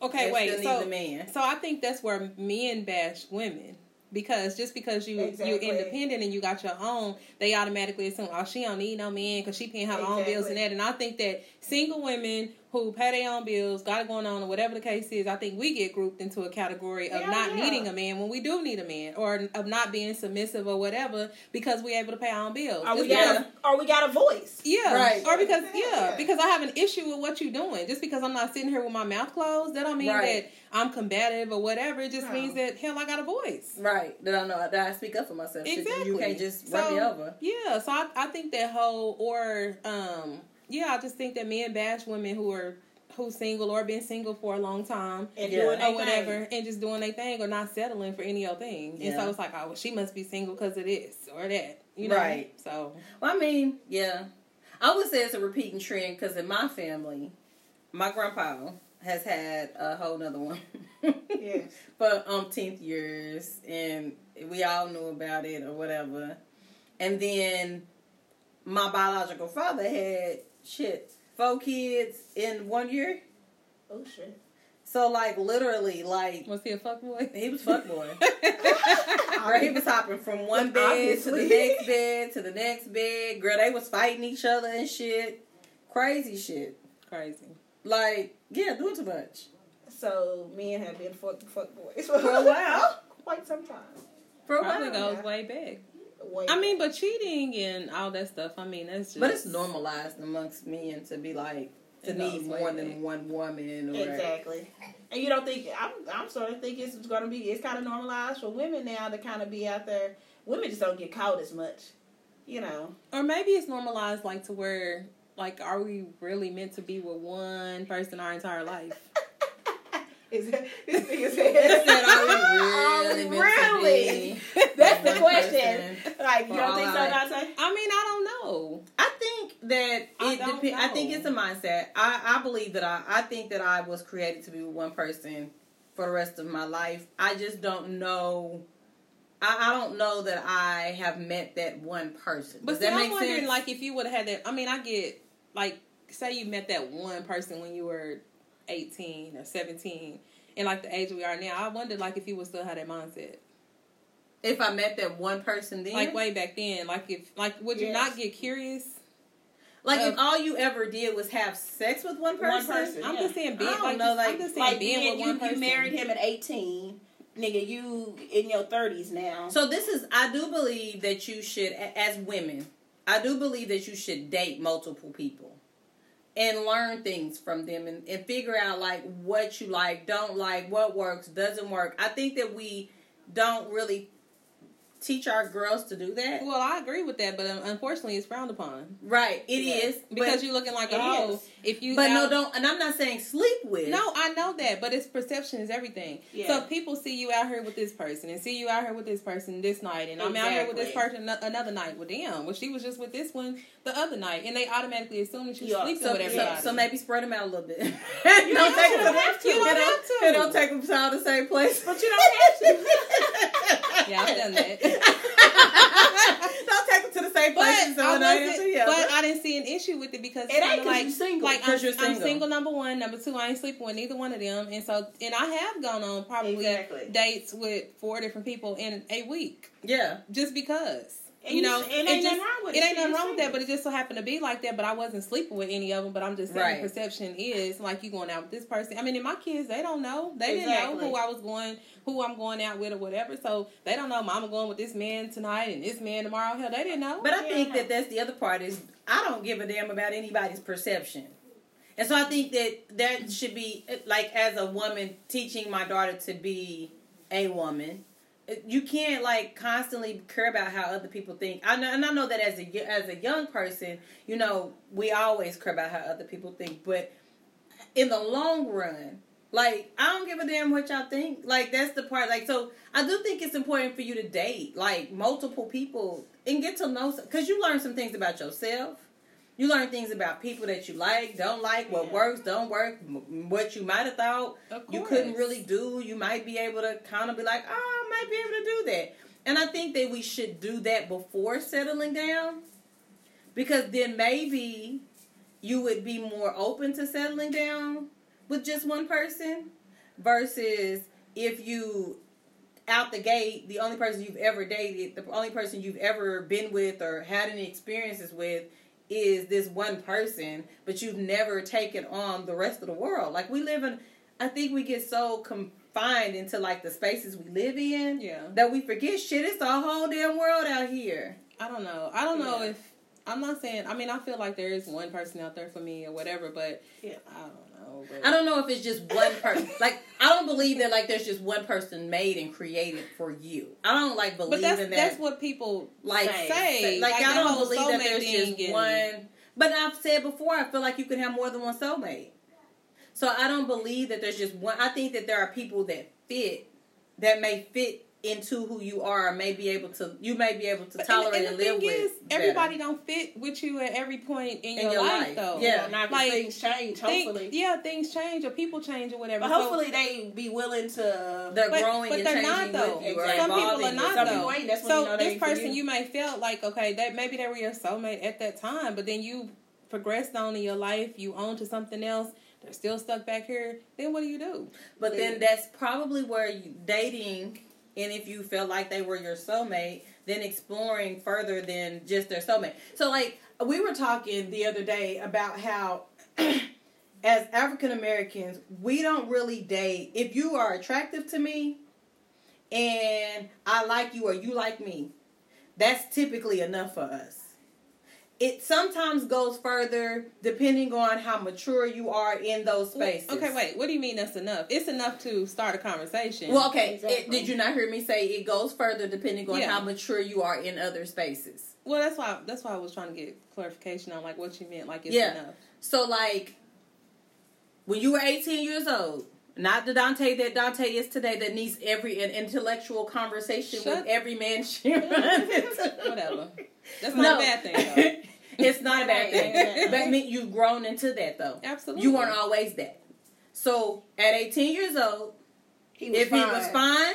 Okay, wait. So, need the man. so I think that's where men bash women because just because you Exactly. you independent and you got your own, they automatically assume oh she don't need no man because she paying her own bills and that. And I think that single women who pay their own bills, got it going on, or whatever the case is, I think we get grouped into a category of Hell not yeah. needing a man when we do need a man, or of not being submissive or whatever because we're able to pay our own bills. Or we, Just got a, or we got a voice. yeah, Right. Or because Yeah. yeah, because I have an issue with what you're doing. Just because I'm not sitting here with my mouth closed, that don't mean Right. that I'm combative or whatever. It just No. means that hell, I got a voice. Right. That I know that I speak up for myself. Exactly. You can't just So, run me over. Yeah, so I, I think that whole or um yeah, I just think that men bash women who are who's single or been single for a long time And Yeah. doing or whatever thing. and just doing their thing or not settling for any other thing. And Yeah. so it's like, oh, well, she must be single because of this or that. You know? Right. So Well, I mean, yeah. I would say it's a repeating trend because in my family, my grandpa has had a whole nother one. Yes. For umpteenth years, and we all knew about it or whatever. And then my biological father had shit four kids in one year. Oh shit. So like literally, like was he a fuck boy? he was fuck boy. Girl, he was hopping from one bed to the next bed to the next bed. Girl, they was fighting each other and shit. Crazy shit. Crazy. Like, yeah, doing too much. So men have been fuck fuck boys for For a while. quite some time. For a Probably while. goes way back. Wait. I mean, but cheating and all that stuff. I mean, that's just. But it's normalized amongst men to be like to need goes way more back. than one woman or Exactly. And you don't think I'm I'm sort of think it's gonna be it's kinda normalized for women now to kinda be out there. Women just don't get caught as much. You know. Or maybe it's normalized, like to where, like, are we really meant to be with one person our entire life? Is it this thing is Said, are we really really? That's the question. Like you don't think so, Dante? I mean, I don't know. I think that I it depends. I think it's a mindset. I, I believe that I I think that I was created to be with one person for the rest of my life. I just don't know I, I don't know that I have met that one person. But Does see, that I'm wondering, sense? like, if you would have had that. I mean, I get like, say you met that one person when you were 18 or 17, and like the age we are now. I wonder, like, if you would still have that mindset, if I met that one person then, like way back then. Like, if like, would you Yes. not get curious? like if all you ever did was have sex with one One person, person. I'm Yeah. just saying, being I like, know, just, I'm like- just saying, Like being being with you, one you married him at eighteen, nigga. You in your thirties now. So this is I do believe that you should as women, I do believe that you should date multiple people and learn things from them and, and figure out like what you like, don't like, what works, doesn't work. I think that we don't really teach our girls to do that. Well, I agree with that, but um, unfortunately, it's frowned upon Right, it Yeah. is because you're looking like a hoe. is. If you, but no don't and I'm not saying sleep with. No, I know that, but it's perception is everything. Yeah. So people see you out here with this person and see you out here with this person this night, and I'm out here with this person another night with them. Well, she was just with this one the other night, and they automatically assume that you're Yeah, sleeping So, with everybody. so maybe spread them out a little bit. don't don't take them have to. You don't have to. And don't take them to all the same place. but you don't have to. yeah, I've done that. Don't take them to the same But places. so I, it wasn't, together. but I didn't see an issue with it because It ain't like single. like I'm, you're I'm single. single. Number one, number two, I ain't sleeping with neither one of them, and so and I have gone on probably Exactly. dates with four different people in a week yeah. just because. And you you- know, it ain't just, nothing wrong with it. It ain't nothing wrong with that, but it just so happened to be like that. But I wasn't sleeping with any of them. But I'm just saying, Right. perception is like you going out with this person. I mean, and my kids, they don't know. They didn't know who I was going, who I'm going out with, or whatever. So they don't know. Mama going with this man tonight and this man tomorrow. Hell, they didn't know. But I Yeah. think that that's the other part is I don't give a damn about anybody's perception. And so I think that that should be like as a woman teaching my daughter to be a woman. You can't like constantly care about how other people think. I know, and I know that as a as a young person, you know, we always care about how other people think. But in the long run, like I don't give a damn what y'all think. Like that's the part. Like so, I do think it's important for you to date like multiple people and get to know because you learn some things about yourself. You learn things about people that you like, don't like, what Yeah. works, don't work, m- what you might have thought you couldn't really do. You might be able to kind of be like, oh, I might be able to do that. And I think that we should do that before settling down because then maybe you would be more open to settling down with just one person versus if you out the gate the only person you've ever dated the only person you've ever been with or had any experiences with is this one person but you've never taken on the rest of the world like we live in i think we get so confined into like the spaces we live in Yeah. that we forget shit it's a whole damn world out here I don't know. I don't know if I'm not saying. I mean, I feel like there is one person out there for me or whatever, but Yeah. I don't know. But I don't know if it's just one person. like I don't believe that like there's just one person made and created for you. I don't like believe But that's in that. that's what people like say. say. like, Like, I don't believe that there's just and- one. But I've said before, I feel like you can have more than one soulmate. So I don't believe that there's just one. I think that there are people that fit, that may fit into who you are, may be able to. You may be able to But- tolerate and, and, and the live thing with. is, better. everybody don't fit with you at every point in, In your, your life, life. though. Yeah. Now, if Like, things change, Think- hopefully. yeah, things change or people change or whatever. But So- hopefully they be willing to. They're but, growing but and they're changing not though. with you. or Exactly. Some people are not. Some though. people ain't. That's so you know this person you. you may felt like okay, that maybe they were your soulmate at that time, but then you progressed on in your life, you on to something else. They're still stuck back here. Then what do you do? But then that's probably where you, dating, and if you felt like they were your soulmate, then exploring further than just their soulmate. So, like, we were talking the other day about how, as African Americans, we don't really date. If you are attractive to me and I like you or you like me, that's typically enough for us. It sometimes goes further depending on how mature you are in those spaces. Okay, wait. What do you mean that's enough? It's enough to start a conversation. Well, okay. It, did you not hear me say it goes further depending on Yeah. how mature you are in other spaces? well, that's why that's why I was trying to get clarification on like what you meant. Like it's Yeah. enough. So, like, when you were 18 years old, not the Dante that Dante is today that needs every an intellectual conversation Shut- with every man sharing. Whatever. That's not No. a bad thing though. it's not a bad thing. Uh-uh. But I mean, you've grown into that, though. Absolutely. You weren't always that. So, at 18 years old, He was if fine. he was fine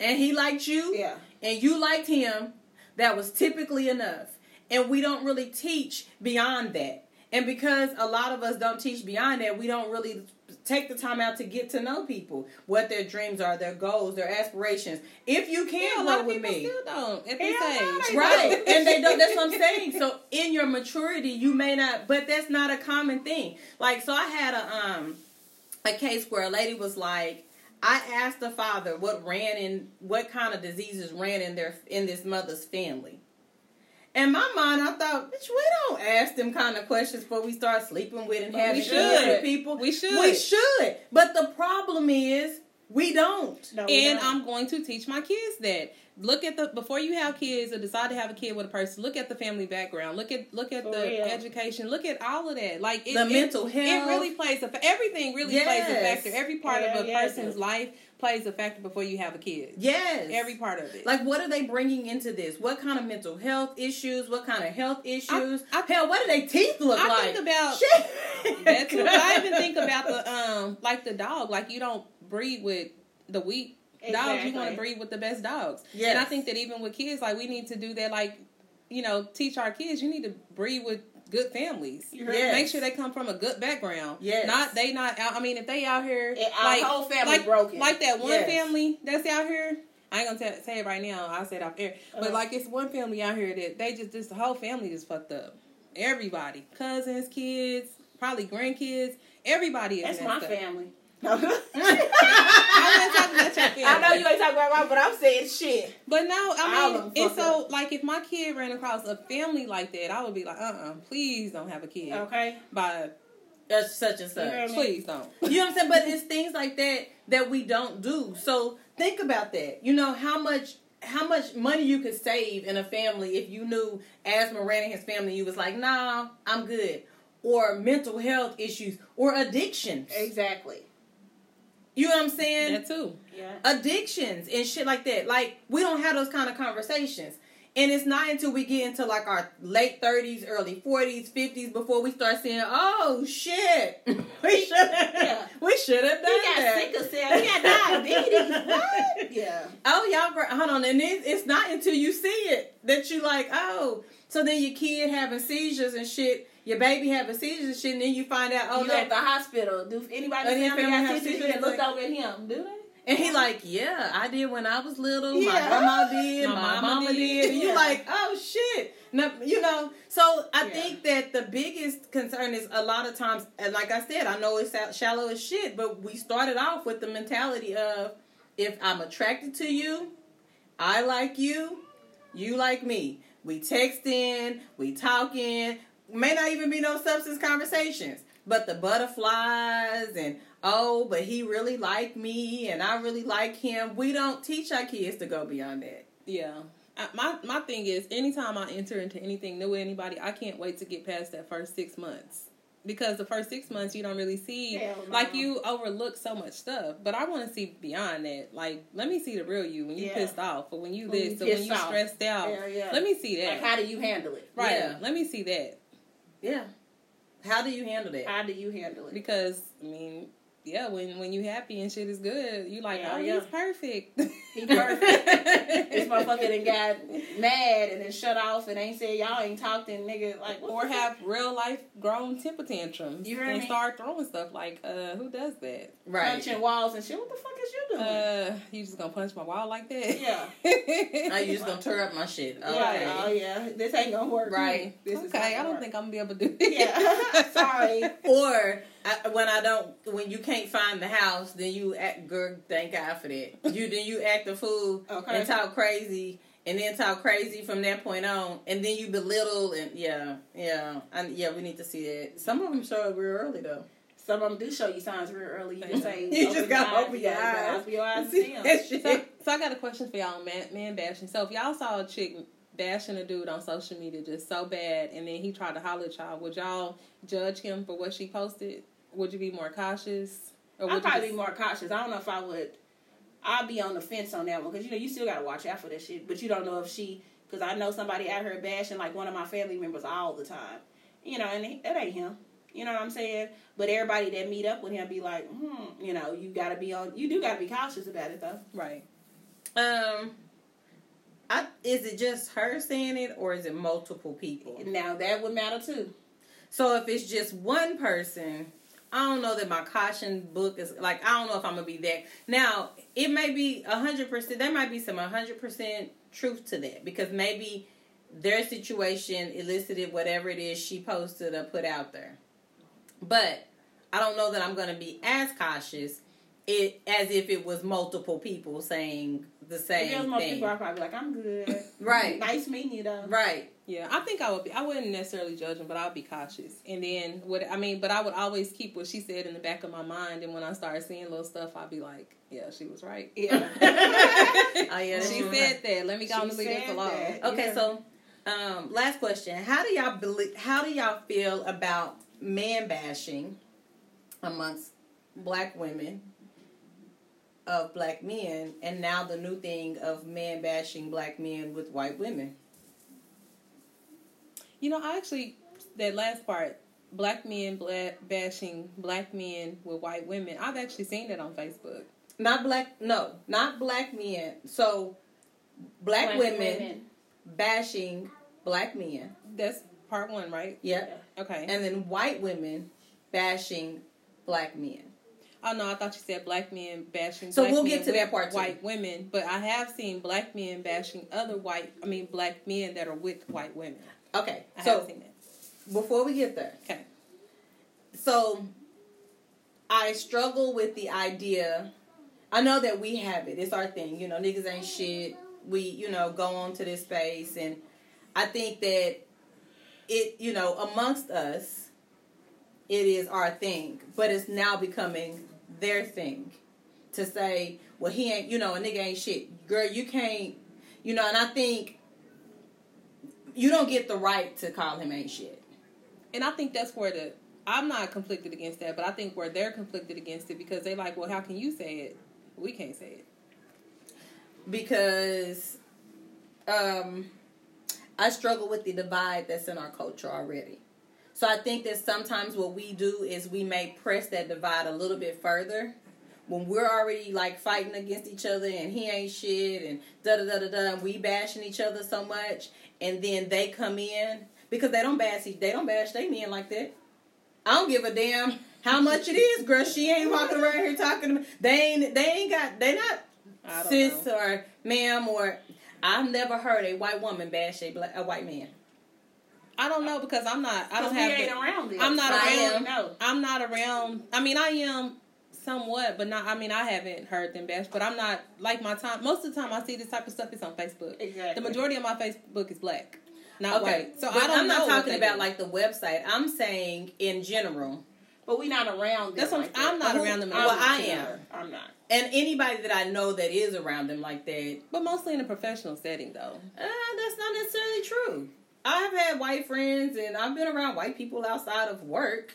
and he liked you, Yeah. and you liked him, that was typically enough. And we don't really teach beyond that. And because a lot of us don't teach beyond that, we don't really take the time out to get to know people, what their dreams are, their goals, their aspirations. If you can Yeah, work with people me, still don't at this age. right. and they don't that's what i'm saying. So in your maturity you may not but that's not a common thing. Like so i had a um a case where a lady was like i asked the father what ran in what kind of diseases ran in their in this mother's family in my mind, I thought, bitch, we don't ask them kind of questions before we start sleeping with and But having we kids should. with people. We should. We should. But the problem is, we don't. No, we and don't. I'm going to teach my kids that. Look at the before you have kids or decide to have a kid with a person. Look at the family background. Look at look at For the real. education. Look at all of that. Like it, The it- mental It health. really plays a fa- everything really plays a factor. Every part Yeah, of a yeah, person's does. life plays a factor before you have a kid. Yes. Every part of it. Like, what are they bringing into this? What kind of mental health issues? What kind of health issues? I- Hell, what do their teeth look I like? think about Shit. that too. But I even think about the um like the dog. Like you don't breed with the weak dogs. You want to breed with the best dogs. Yes. And I think that even with kids, like we need to do that. Like you know, teach our kids. You need to breed with good families. Yes. Make sure they come from a good background. Yes. Not they not out. I mean, if they out here, And our like whole family like, broken. like that one Yes. family that's out here. I ain't gonna t- say it right now. I'll say it off air. But Uh-huh. like it's one family out here that they just this the whole family just fucked up. Everybody, cousins, kids, probably grandkids, everybody is That's my up. family. I wasn't talking about your family. I know you ain't talking about mine, but I'm saying shit. But no, I of mean, and fucked so like if my kid ran across a family like that, I would be like, uh, uh please don't have a kid. Okay. By That's such and such. You heard me? please don't. You know what I'm saying? But it's things like that that we don't do. So think about that. You know how much how much money you could save in a family if you knew as ran in his family. You was like, nah, I'm good. Or mental health issues or addictions. Exactly. You know what I'm saying? That too. Yeah. addictions and shit like that. Like we don't have those kind of conversations. And it's not until we get into like our late thirties, early forties, fifties before we start saying, "Oh shit, we should have, Yeah. we should have done He done got sickle cell. He got diabetes. what? Yeah. Oh, y'all, gr- hold on, and it, it's not until you see it that you like, oh, so then your kid having seizures and shit, your baby having seizures and shit, and then you find out, oh, you no, at the hospital. Do anybody in the family family got have seizures seizures? and looked over at him? Do they? And he like, yeah, I did when I was little. My Yeah. grandma did. My My, mama mama, did. did. And you Yeah. like, oh shit. No, you know. So I Yeah. think that the biggest concern is a lot of times, and like I said, I know it's shallow as shit, but we started off with the mentality of if I'm attracted to you, I like you, you like me. We text in, we talking. May not even be no substance conversations, but the butterflies and oh, but he really liked me and I really like him. We don't teach our kids to go beyond that. Yeah. I, my my thing is, anytime I enter into anything new with anybody, I can't wait to get past that first six months. Because the first six months you don't really see, Hell no. like you overlook so much stuff. But I want to see beyond that. Like, let me see the real you when you Yeah. pissed off, or when you When you this, or when pissed you off. stressed out. Yeah, yeah. Let me see that. Like, how do you handle it? right. Yeah. Let me see that Yeah. How do you handle that? How do you handle it? because I mean, yeah, when when you happy and shit is good, you like, Yeah, oh, yeah. he's perfect. He perfect. this motherfucker done got mad and then shut off and ain't said y'all ain't talked and nigga like or have real life grown temper tantrums You heard and me? start throwing stuff like, uh, who does that? right. punching walls and shit. What the fuck is you doing? Uh, you just gonna punch my wall like that? Yeah. Now you just gonna tear up my shit. Okay. Yeah, oh yeah, this ain't gonna work. Right. This is okay, I don't work. think I'm gonna be able to do it. Yeah, sorry. Or I, when I don't, when you can't find the house, then you act. Girl, thank God for that. You then you act a fool Okay. and talk crazy, and then talk crazy from that point on, and then you belittle and yeah, yeah, and yeah. We need to see that. Some of them show up real early though. Some of them do show you signs real early. You just say, You just gotta open your gotta eyes. Open your eyes and See see 'em. that shit. So, so I got a question for y'all, man, man bashing. So if y'all saw a chick bashing a dude on social media just so bad, and then he tried to holler at y'all, would y'all judge him for what she posted? Would you be more cautious? Or I'd you probably just- be more cautious. I don't know if I would. I'd be on the fence on that one because you know you still gotta watch out for that shit. But you don't know if she because I know somebody out here bashing like one of my family members all the time. You know, and that ain't him. You know what I'm saying? But everybody that meet up with him be like, hmm, you know, you gotta be on. You do gotta be cautious about it though. right? Um, I, is it just her saying it or is it multiple people? Now that would matter too. So if it's just one person, I don't know that my caution book is like I don't know if I'm gonna be that. Now it may be hundred percent. There might be some hundred percent truth to that because maybe their situation elicited whatever it is she posted or put out there. But I don't know that I'm gonna be as cautious. It as if it was multiple people saying the same it was more thing. people, I'd probably like, I'm good. Right. nice meeting you though. Right. Yeah, I think I would be. I wouldn't necessarily judge him, but I would be cautious. And then what I mean, but I would always keep what she said in the back of my mind. And when I start seeing little stuff, I'd be like, "Yeah, she was right." Yeah. Oh yeah. she true. said that. Let me go She on and leave this said alone. Okay, Yeah. so um, last question: How do y'all believe? How do y'all feel about man bashing amongst black women of black men, and now the new thing of man bashing black men with white women? You know, I actually that last part, black men black bashing black men with white women. I've actually seen that on Facebook. Not black. No, not black men. So black, Black women, bashing black men. That's part one, right? Yep. Okay. And then white women bashing black men. Oh no, I thought you said black men bashing. So black we'll get to that part, too. White women, but I have seen black men bashing other white. I mean, black men that are with white women. Okay, I so have seen that. before we get there, Okay. so I struggle with the idea. I know that we have it. It's our thing. You know, niggas ain't shit. We, you know, go on to this space. And I think that it, you know, amongst us, it is our thing. But it's now becoming their thing to say, well, he ain't, you know, a nigga ain't shit. Girl, you can't, you know, and I think you don't get the right to call him ain't shit. And I think that's where the I'm not conflicted against that, but I think where they're conflicted against it because they like, well, how can you say it? We can't say it. because um, I struggle with the divide that's in our culture already. So I think that sometimes what we do is we may press that divide a little bit further when we're already like fighting against each other and he ain't shit and da da da da da and we bashing each other so much and then they come in because they don't bash they don't bash they men like that. I don't give a damn how much it is, girl. She ain't walking around here talking to me. They ain't they ain't got they not sis know. or ma'am or I've never heard a white woman bash a black, a white man. I don't know because I'm not. I don't have. ain't the- around it. I'm not I around. am. No. I'm not around. I mean, I am somewhat, but not. I mean, I haven't heard them bash, but I'm not like my time. Most of the time, I see this type of stuff is on Facebook. Exactly. The majority of my Facebook is black, not Okay, white. So but I don't I'm not know what talking about do. like the website. I'm saying in general, But we not around them. That's what like I'm- I'm that. not around them Well, I'm I'm I'm not. and anybody that I know that is around them like that, but mostly in a professional setting, though. uh, that's not necessarily true. I've had white friends, and I've been around white people outside of work.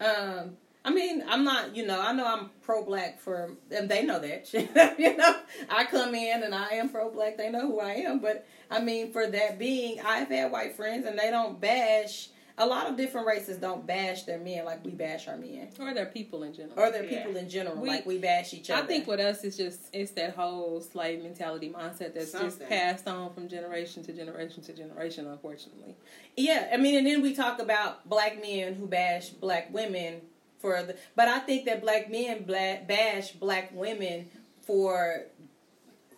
Um, I mean, I'm not, you know, I know I'm pro black for, and they know that. you know, I come in and I am pro black. They know who I am. But I mean, for that being, I've had white friends, and they don't bash. A lot of different races don't bash their men like we bash our men, Or their people in general. or their Yeah. people in general We- like we bash each other. I think with us, it's just it's that whole slave mentality mindset that's just passed on from generation to generation to generation. Unfortunately, Yeah, I mean, and then we talk about black men who bash black women for the, but I think that black men black, bash black women for,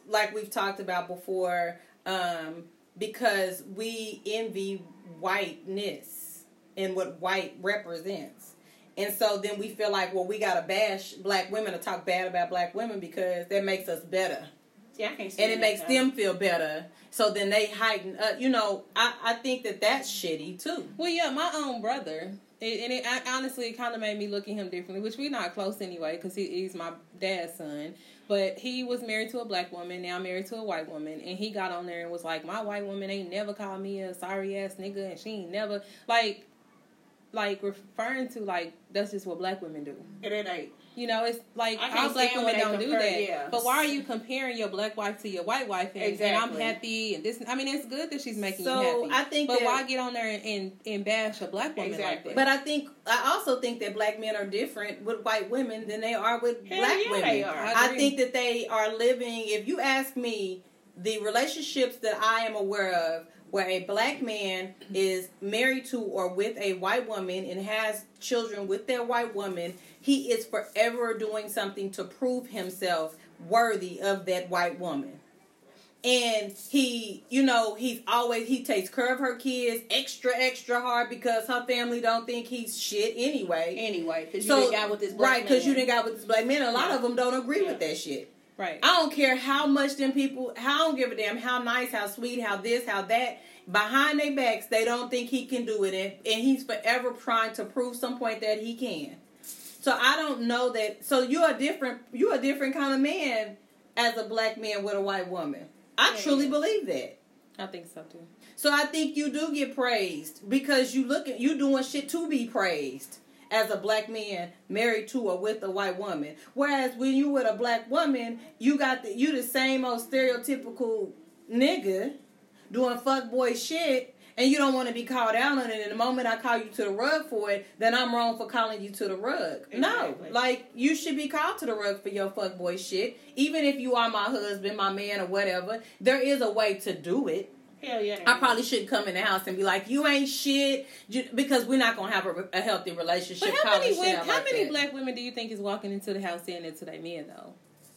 like we've talked about before, um, because we envy whiteness and what white represents. And so then we feel like, well, we gotta bash black women or talk bad about black women because that makes us better See, I can't see and it makes them feel better. So then they heighten. up. you know, I I think that that's shitty too. well, yeah, my own brother, it, and it I, honestly it kind of made me look at him differently. Which we're not close anyway, because he, he's my dad's son. But he was married to a black woman, now married to a white woman, and he got on there and was like, "My white woman ain't never called me a sorry ass nigga, and she ain't never like." Like referring to like that's just what black women do. It ain't. You know, it's like I our can't black women don't they do that. yeah. But why are you comparing your black wife to your white wife? And, and I'm Exactly. happy and this. I mean, it's good that she's making So, you happy. I think but that- why get on there and, and, and bash a black woman like that? But I think I also think that black men are different with white women than they are with Hell black yeah, women. they are. I I think that they are living. If you ask me, the relationships that I am aware of where a black man is married to or with a white woman and has children with their white woman, he is forever doing something to prove himself worthy of that white woman. And he, you know, he's always he takes care of her kids extra extra hard because her family don't think he's shit anyway. Anyway, because you didn't got with this black right because you man. didn't got with this black man. A lot Yeah. of them don't agree Yeah. with that shit. Right. I don't care how much them people. I don't give a damn how nice, how sweet, how this, how that. Behind their backs, they don't think he can do it, and, and he's forever trying to prove some point that he can. So I don't know that. So you're a different. You're a different kind of man as a black man with a white woman. I Yeah. truly believe that. I think so too. So I think you do get praised because you look at you doing shit to be praised as a black man married to or with a white woman. Whereas when you with a black woman, you got the you the same old stereotypical nigga doing fuckboy shit and you don't want to be called out on it. And the moment I call you to the rug for it, then I'm wrong for calling you to the rug. No, like you should be called to the rug for your fuckboy shit. Even if you are my husband, my man, or whatever, there is a way to do it. Hell yeah. I probably shouldn't come in the house and be like, "You ain't shit," ju- because we're not gonna have a, a healthy relationship. But how many women, how like many that. black women do you think is walking into the house saying that to their men though?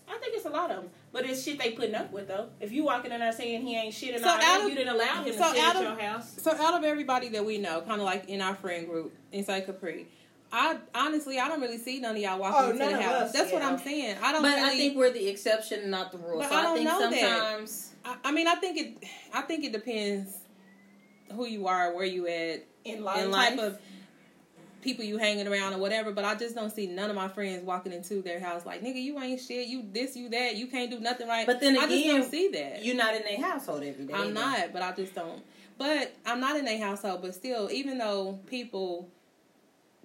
I think it's a lot of them, but it's shit they putting up with though. If you walking in there saying he ain't shit and So all that, of- you didn't allow him so to sit out at of- your house. So out of everybody that we know, kind of like in our friend group inside Capri, I honestly I don't really see none of y'all walking Oh, into the house. us, That's what. I'm saying. I don't But really. I think we're the exception, not the rule. But so I I, don't think know that. I, I mean, I think it. I think it depends who you are, where you at, In and type of people you hanging around or whatever. But I just don't see none of my friends walking into their house like, nigga, you ain't shit. You this, you that. You can't do nothing right. But then again, I just don't see that. You're not in their household every day. I'm not, but I just don't. But I'm not in their household. But still, even though people,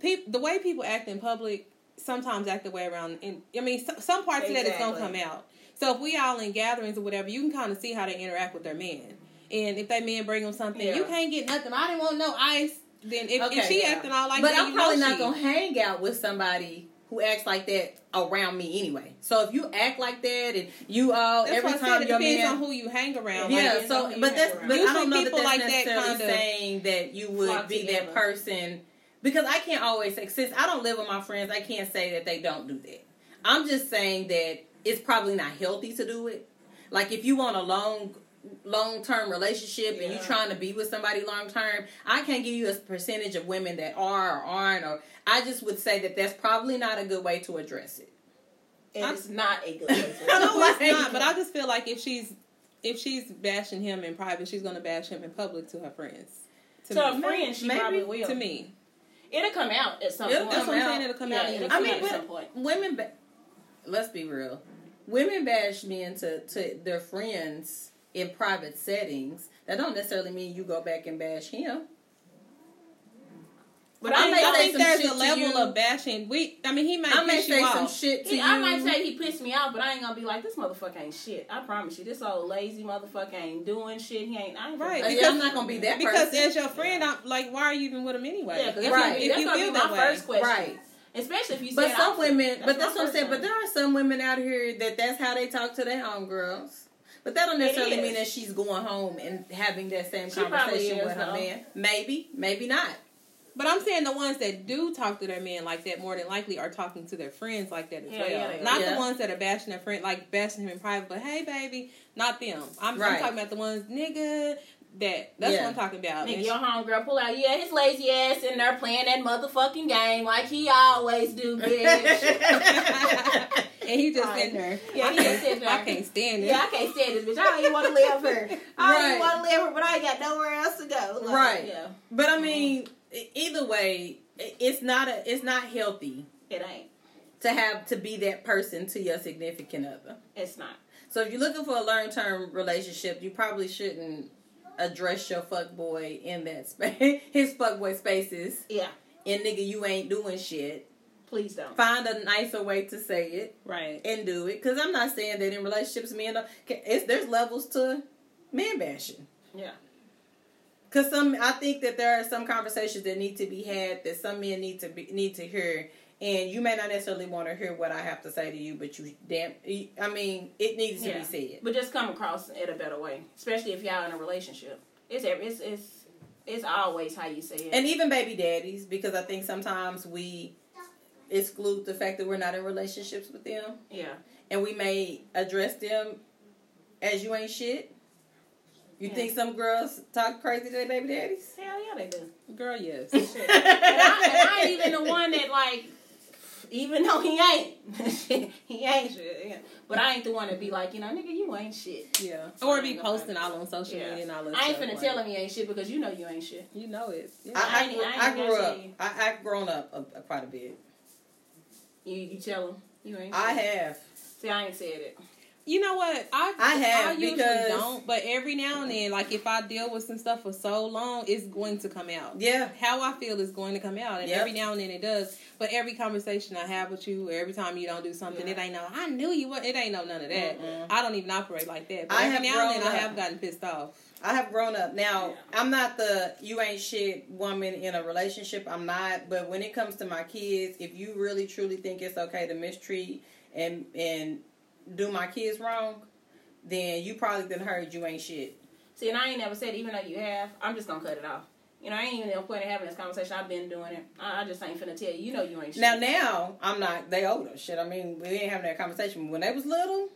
people, the way people act in public sometimes act the way around. In I mean, some, some parts of that is gonna come out. So if we all in gatherings or whatever, you can kind of see how they interact with their men. And if that man bring them something, Yeah. you can't get nothing. I didn't want no ice. Then if, Okay, if she yeah. acting all like but that, but I'm probably not she. gonna hang out with somebody who acts like that around me anyway. So if you act like that and you all every time. It your depends man on who you hang around. yeah, Like, so but that's but I don't know that Usually that's people like that necessarily kinda saying that you would be that person because I can't always say since I don't live with my friends, I can't say that they don't do that. I'm just saying that it's probably not healthy to do it. Like if you want a long long term relationship and you Yeah. trying to be with somebody long term, I can't give you a percentage of women that are or aren't or I just would say that that's probably not a good way to address it. And it's not a good place. I No, don't it's not. But I just feel like if she's if she's bashing him in private, she's gonna bash him in public to her friends. To To me. a friend, she Maybe. probably will. To me, It'll come out at some It'll point. that's what I'm out. saying. It'll come Yeah, out. it'll I come mean, out at some point. women. Ba- let's be real. Women bash men to to their friends in private settings. That don't necessarily mean you go back and bash him. But I I, may think, I say think some there's shit a level of bashing. We, I mean, he might I may piss say you some off. shit to he, you. I might say he pissed me off, but I ain't gonna be like this motherfucker ain't shit. I promise you, this old lazy motherfucker ain't doing shit. He ain't. I ain't Right, Uh, because- yeah, I'm not gonna be that because person. as your friend, I'm like, why are you even with him anyway? Yeah, 'cause If that's you- gonna be, if that's you gonna feel be that my way. first question. Right. Especially if you But some opposite. women, but that's what I'm saying. But there are some women out here that that's how they talk to their homegirls. But that don't necessarily mean that she's going home and having that same She conversation is, with her though. man. Maybe, maybe not. But I'm saying the ones that do talk to their men like that more than likely are talking to their friends like that as Yeah, well. yeah, are. not Yeah. the ones that are bashing their friend, like bashing him in private. But hey, baby, not them. I'm, I'm talking about the ones, nigga. That that's Yeah. what I'm talking about. Nigga, your homegirl pull out, yeah, his lazy ass in there playing that motherfucking game like he always do, bitch. and he just Right. sitting there. Yeah, I he just can't, sitting there. I can't stand it. yeah, I can't stand this bitch. I don't even want to live here. I don't Right. even want to live here, but I ain't got nowhere else to go. Like, Right. Yeah, But I mean, e- either way, it's not a it's not healthy it ain't. to have to be that person to your significant other. It's not. So if you're looking for a long term relationship, you probably shouldn't address your fuck boy in that space. His fuck boy spaces. Yeah, And nigga, you ain't doing shit. please don't. Find a nicer way to say it Right. and do it. Because I'm not saying that in relationships, men don't. It's there's levels to man bashing. Yeah. Cause some, I think that there are some conversations that need to be had that some men need to be need to hear, and you may not necessarily want to hear what I have to say to you, but you damn, I mean, it needs to be said. But just come across it a better way, especially if y'all in a relationship. It's it's it's it's always how you say it. And even baby daddies, because I think sometimes we exclude the fact that we're not in relationships with them, yeah, and we may address them as you ain't shit. You Yeah. think some girls talk crazy to their baby daddies? hell yeah, they do. Girl, yes. and, I, and I ain't even the one that like, even though he ain't, he ain't shit. yeah. But I ain't the one to be like, you know, nigga, you ain't shit. Yeah. Or be posting all on social Yeah. media and all that I ain't stuff, finna like, tell him he ain't shit because you know you ain't shit. You know it. Yeah. I, I, I, grew, I, I grew up. You. I, have grown up a, a, quite a bit. You you tell him you ain't. I have. See, I ain't said it. You know what? I I have, I usually because- don't, but every now and then, like if I deal with some stuff for so long, it's going to come out. Yeah. How I feel is going to come out, and Yep. every now and then it does. But every conversation I have with you, or every time you don't do something, Yeah. it ain't no. I knew you. would It ain't no none of that. Mm-mm. I don't even operate like that. But I every have now and then, grown I have gotten pissed off. I have grown up. Now, Yeah. I'm not the you ain't shit woman in a relationship. I'm not. But when it comes to my kids, if you really truly think it's okay to mistreat and and do my kids wrong, then you probably done heard you ain't shit. See, and I ain't never said, even though you have, I'm just gonna cut it off. You know, I ain't even no point in having this conversation. I've been doing it. I, I just ain't finna tell you. You know, you ain't shit. Now, now I'm not. They older. Shit. I mean, we ain't having that conversation when they was little.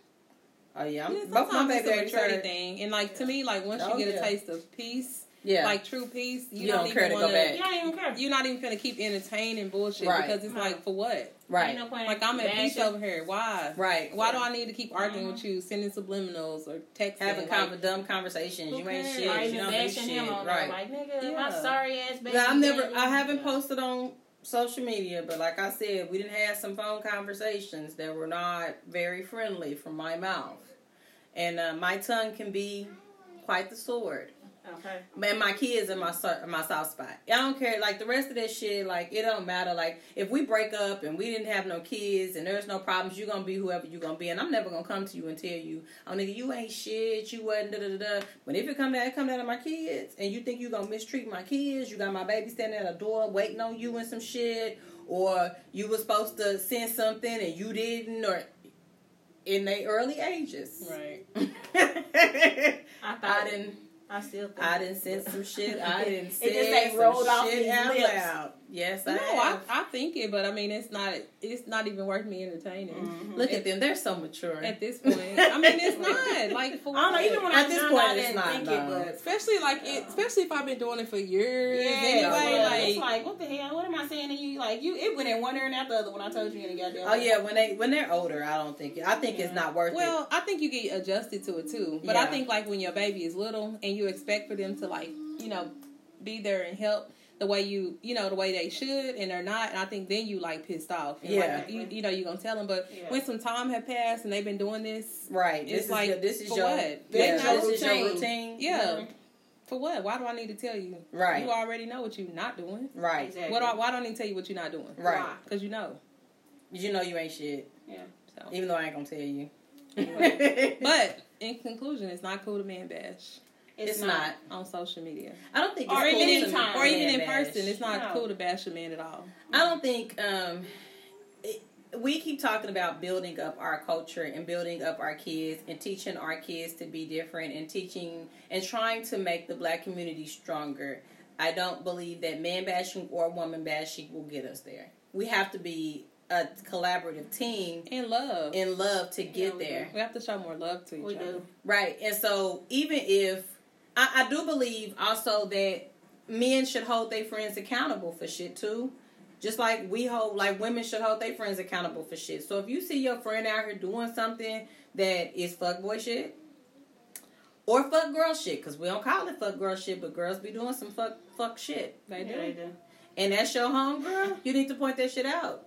Oh yeah, I'm, Yeah, both my sometimes baby it's a maturity are- thing, and like to me, like once Oh, you get yeah. a taste of peace, Yeah, like true peace, you, You don't, don't even to wanna, back. yeah, I ain't even care. You're not even gonna keep entertaining bullshit Right. because it's No. like for what? right, Ain't no point Like I'm at peace bashing. over here. Why? right. Why do I need to keep arguing Mhm. with you, sending subliminals or texting? having like, kind of dumb conversations? who You ain't cares? shit. Or You even don't do shit. him on right. Like, nigga, Yeah. my sorry ass baby. Yeah, I've never. I haven't posted on social media, but like I said, we didn't have some phone conversations that were not very friendly from my mouth, and uh, my tongue can be quite the sword. Okay. Man, my kids are my my soft spot. I don't care. Like the rest of that shit, like it don't matter. Like if we break up and we didn't have no kids and there's no problems, you gonna be whoever you gonna be, and I'm never gonna come to you and tell you, oh nigga, you ain't shit. You wasn't da da da da. But if it come down, it come down to my kids, and you think you gonna mistreat my kids, you got my baby standing at a door waiting on you and some shit, or you was supposed to send something and you didn't, or in their early ages. Right. I thought I didn't. I still. I didn't send some shit. I didn't It say just some rolled shit out lips. loud. Yes, I No, I, have. I think it, but I mean, it's not. It's not even worth me entertaining Mhm. Look at them; they're so mature. at this point. I mean, it's not like for I don't know. what? Even when At I this point, I it's didn't think no. it, but especially like it, especially if I've been doing it for years. yeah, anyway, yeah, like, it's like what the hell? What am I saying to you? Like you, it went in one ear and out the other when I told you in the goddamn. oh yeah, when they when they're older, I don't think I think it's not worth Well, I think you get adjusted to it too. But I think like when your baby is little and you expect for them to like, you know, be there and help the way you, you know, the way they should and they're not. And I think then you like pissed off. And, Yeah. Like, you, you know, you're gonna tell them. But Yeah. when some time have passed and they've been doing this. Right. It's This is like, your, this is for your what? yeah, That's this your is your routine. routine. yeah. Mhm. For what? Why do I need to tell you? Right. You already know what you're not doing. Right. Exactly. What? Do I, why don't I need to tell you what you're not doing? Right. Why? Because you know. You know you ain't shit, Yeah. So. even though I ain't gonna tell you. But in conclusion, it's not cool to man bash it's not. on social media. I don't think. It's or cool even in, to or even in bash. person, it's not No. cool to bash a man at all. I don't think um, it, we keep talking about building up our culture and building up our kids and teaching our kids to be different and teaching and trying to make the black community stronger. I don't believe that man bashing or woman bashing will get us there. We have to be a collaborative team And love. in love to Yeah, get we there. we have to show more love to each We other. do. Right. And so even if I, I do believe also that men should hold their friends accountable for shit too. Just like we hold like women should hold their friends accountable for shit. So if you see your friend out here doing something that is fuckboy shit or fuck girl shit, because we don't call it fuck girl shit, but girls be doing some fuck fuck shit. They do. Yeah, they do. And that's your home girl, you need to point that shit out.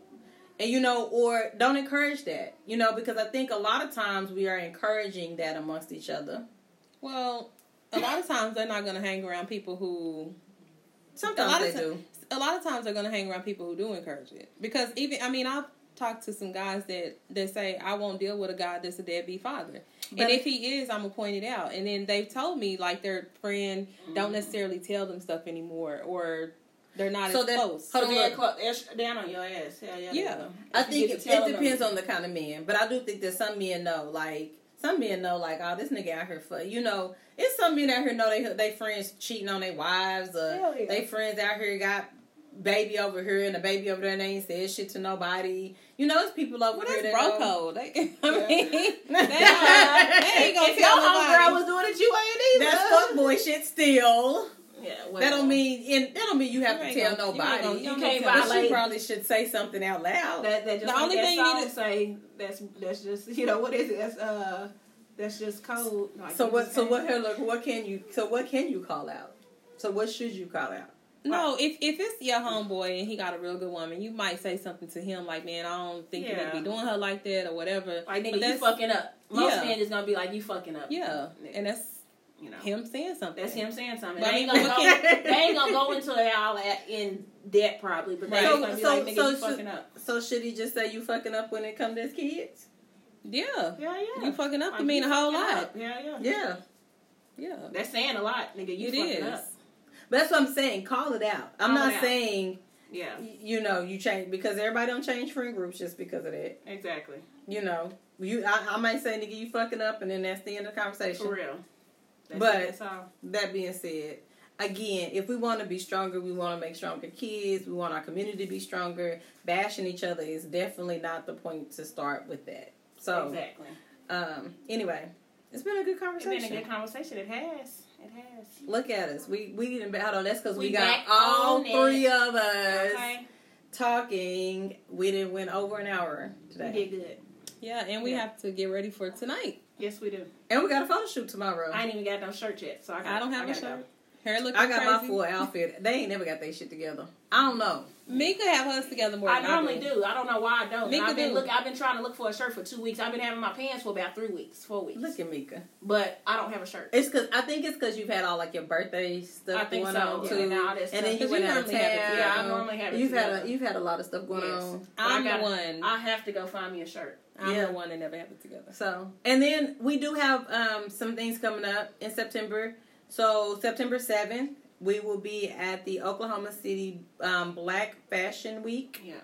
And you know, or don't encourage that. You know, because I think a lot of times we are encouraging that amongst each other. Well, a lot of times they're not going to hang around people who. Sometimes a lot they of ti- do. A lot of times they're going to hang around people who do encourage it because even I mean I've talked to some guys that that say I won't deal with a guy that's a deadbeat father, But- and if he is, I'm gonna point it out. And then they've told me like their friend don't necessarily tell them stuff anymore, or they're not So as that- close. hold So they're, look. clo- they're down on your ass. Hell yeah. Yeah. I think get it, to tell it them- depends on the kind of man, but I do think that some men know, like some men know, like, oh, this nigga out here for you know. It's some men out here know they they friends cheating on their wives, or yeah. they friends out here got baby over here and a baby over there and they ain't said shit to nobody. You know, it's people over well, here that's that bro code. They, I mean, Yeah. they, ain't- gonna if your tell homegirl nobody. was doing it, you ain't either. That's fuckboy shit still. Yeah, well, That don't mean and that don't mean you have You to tell gonna- nobody. gonna- you you can't tell but she probably should say something out loud. That, that just The only thing you need to- say that's that's just you know what is it? That's uh that's just code. Like, so what? just So what? Here, look. What can you? So what can you call out? So what should you call out? No, if if it's your homeboy and he got a real good woman, you might say something to him like, "Man, I don't think you need to be doing her like that or whatever." Like But nigga, you fucking up. Most Yeah. men is gonna be like you fucking up. Yeah, and that's you know. him saying something. That's him saying something. But they, I ain't mean, gonna go, they ain't gonna go into it all at, in debt probably, but they Right. ain't gonna be so- like nigga so you should- fucking up. So should he just say you fucking up when it comes to his kids? Yeah, Yeah, yeah. you fucking up Like, to mean a whole lot. up. Yeah, yeah. Yeah. Yeah, That's saying a lot, nigga. You it fucking is. up. But that's what I'm saying. Call it out. I'm Call not saying Yeah, you know you change because everybody don't change friend groups just because of that. exactly. You know, you I, I might say nigga you fucking up and then that's the end of the conversation. For real. That's But- it. That being said, again, if we want to be stronger, we want to make stronger kids. We want our community to be stronger. Bashing each other is definitely not the point to start with that. So, exactly. um, anyway, it's been a good conversation. It's been a good conversation. It has. It has. Look at us. We we didn't battle. That's because we, We got all on it. three of us Okay. talking. We didn't win over an hour We today, did good. yeah, and we Yeah. have to get ready for tonight. Yes, we do. and we got a photo shoot tomorrow. I ain't even got no shirt yet, so I, got, I don't have a shirt. go. Hair looking I got my full outfit. They ain't never got their shit together. I don't know. Mika have hers together more. I than normally do. do. I don't know why I don't. Me And I've been do. look. I've been trying to look for a shirt for two weeks. I've been having my pants for about three weeks, four weeks. Look at Mika. but I don't have a shirt. It's cause I think it's cause you've had all like your birthday stuff I think going so, on yeah, too, and all that and stuff. then you 'Cause went you out of normally have it town. together. Yeah, I normally have it You've had a you've had a lot of stuff going Yes. on. But I I'm the gotta- one. I have to go find me a shirt. I'm Yeah. the one that never have it together. So, and then we do have um, some things coming up in September. So, September 7th, we will be at the Oklahoma City um, Black Fashion Week Yeah.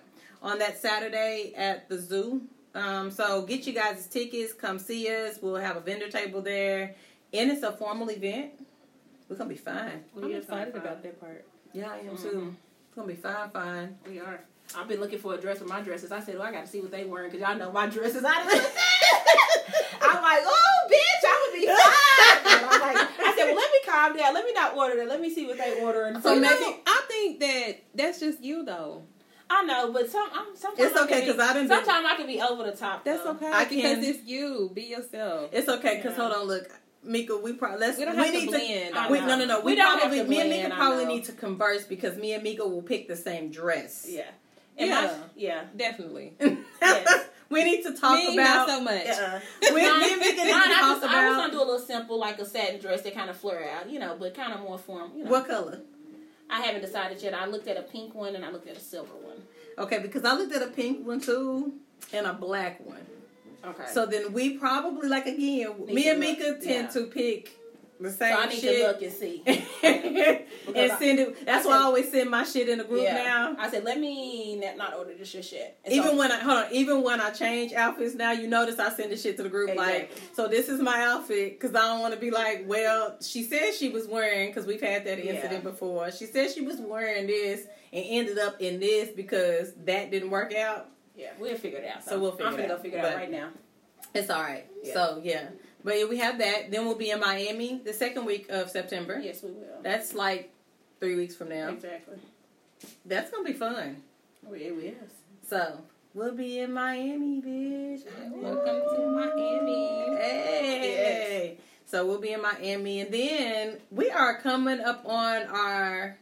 on that Saturday at the zoo. Um, so, get you guys tickets, come see us. We'll have a vendor table there, and it's a formal event. We're gonna be fine. I'm We are excited fine. about that part. Yeah, I am Mhm. too. It's gonna be fine, fine. We are. I've been looking for a dress for my dresses. I said, well, I got to see what they wearing because y'all know my dresses. I I'm like, oh, bitch, I would be fine. And I'm like, I said, well, let me calm down. Let me not order that. Let me see what they ordering. So you maybe- know, I think that that's just you though. I know, but some I'm, sometimes It's I okay, can be- 'cause I done been- Sometimes I can be over the top. That's though. okay I because can- it's you. Be yourself. It's okay, cause Yeah. hold on, look, Mika, we probably let's We don't have to blend, To, we, no, no, no. We, We don't probably have to me and blend, Mika probably need to converse because me and Mika will pick the same dress. Yeah. Yeah. My, yeah. Definitely. Yes. we need to talk Me, about. not so much. Uh-uh. we, me Mika need to Mine, I, talk just, I was gonna do a little simple, like a satin dress that kind of flare out, you know, but kind of more form. You know, what color. I haven't decided yet. I looked at a pink one and I looked at a silver one. Okay, because I looked at a pink one too and a black one. Okay. So then we probably like again, Need me and look, Mika tend yeah. to pick the So same I need shit. to look and see. and send it. That's I why I always send my shit in the group yeah. now. I said, let me not, order this shit. And Even so- when I hold on, even when I change outfits now, you notice I send the shit to the group like, so this is my outfit because I don't want to be like, well, she said she was wearing because we've had that incident Yeah. before. She said she was wearing this and ended up in this because that didn't work out. yeah, we'll figure it out. So we'll figure I'm it gonna go out. figure it out right now. It's all right. Yeah. So yeah, but yeah, we have that. Then we'll be in Miami the second week of September. Yes, we will. That's like three weeks from now. Exactly. That's gonna be fun. Oh, it is. So we'll be in Miami, bitch. Welcome to Miami. Hey. So we'll be in Miami, and then we are coming up on our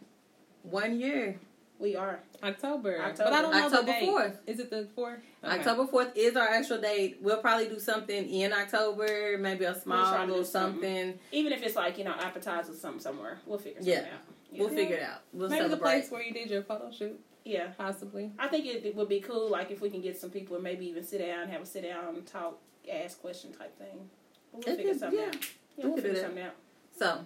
one year. We are. October. October. But I don't know October the date. 4th. Is it the fourth? October fourth is our actual date. We'll probably do something in October, maybe a small to do little something. something. Even if it's like, you know, appetizers or something somewhere, we'll figure something Yeah. out. We'll figure it out. We'll Maybe the place where you did your photo shoot, Yeah. possibly. I think it, it would be cool, like, if we can get some people and maybe even sit down, have a sit down, talk, ask question type thing. But we'll It figure could- something yeah. out. Yeah, We we'll figure something out. So,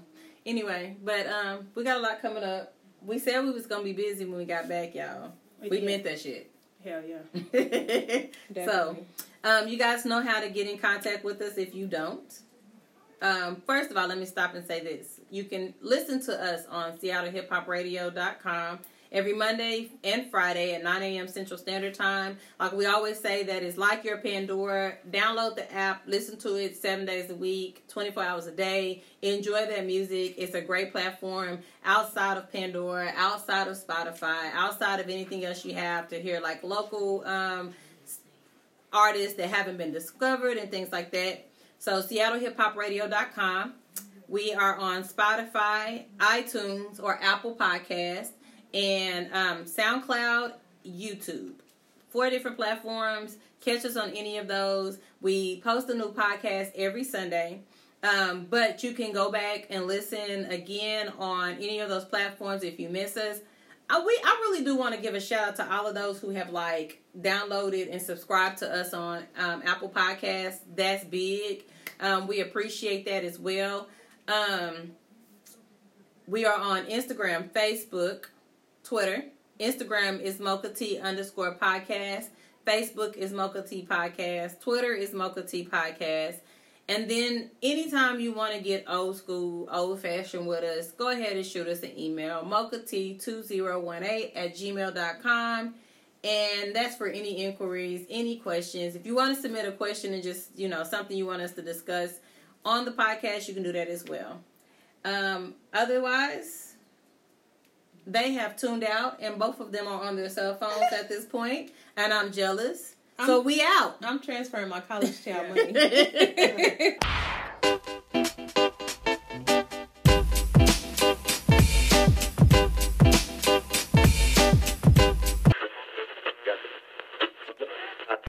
anyway, but um, we got a lot coming up. We said we was gonna be busy when we got back, y'all. We We meant that shit. Hell yeah. so, um, you guys know how to get in contact with us if you don't. Um, first of all, let me stop and say this. You can listen to us on SeattleHipHopRadio.com every Monday and Friday at 9 a.m. Central Standard Time. Like we always say, that is like your Pandora. Download the app, listen to it seven days a week, 24 hours a day. Enjoy that music. It's a great platform outside of Pandora, outside of Spotify, outside of anything else you have to hear like local um, artists that haven't been discovered and things like that. So SeattleHipHopRadio.com. We are on Spotify, iTunes, or Apple Podcast, and um, SoundCloud, YouTube. Four different platforms. Catch us on any of those. We post a new podcast every Sunday. Um, but you can go back and listen again on any of those platforms if you miss us. I, we, I really do want to give a shout out to all of those who have like downloaded and subscribed to us on um, Apple Podcasts. That's big. Um, we appreciate that as well. Um, we are on Instagram, Facebook, Twitter. Instagram is Mocha T underscore podcast. Facebook is Mocha T podcast. Twitter is Mocha T podcast. And then anytime you want to get old school, old fashioned with us, go ahead and shoot us an email, Mocha mochaT2018 at gmail.com. And that's for any inquiries, any questions. If you want to submit a question and just, you know, something you want us to discuss on the podcast, you can do that as well. Um, otherwise, they have tuned out, and both of them are on their cell phones at this point, and I'm jealous. so I'm- we out. I'm transferring my college child money.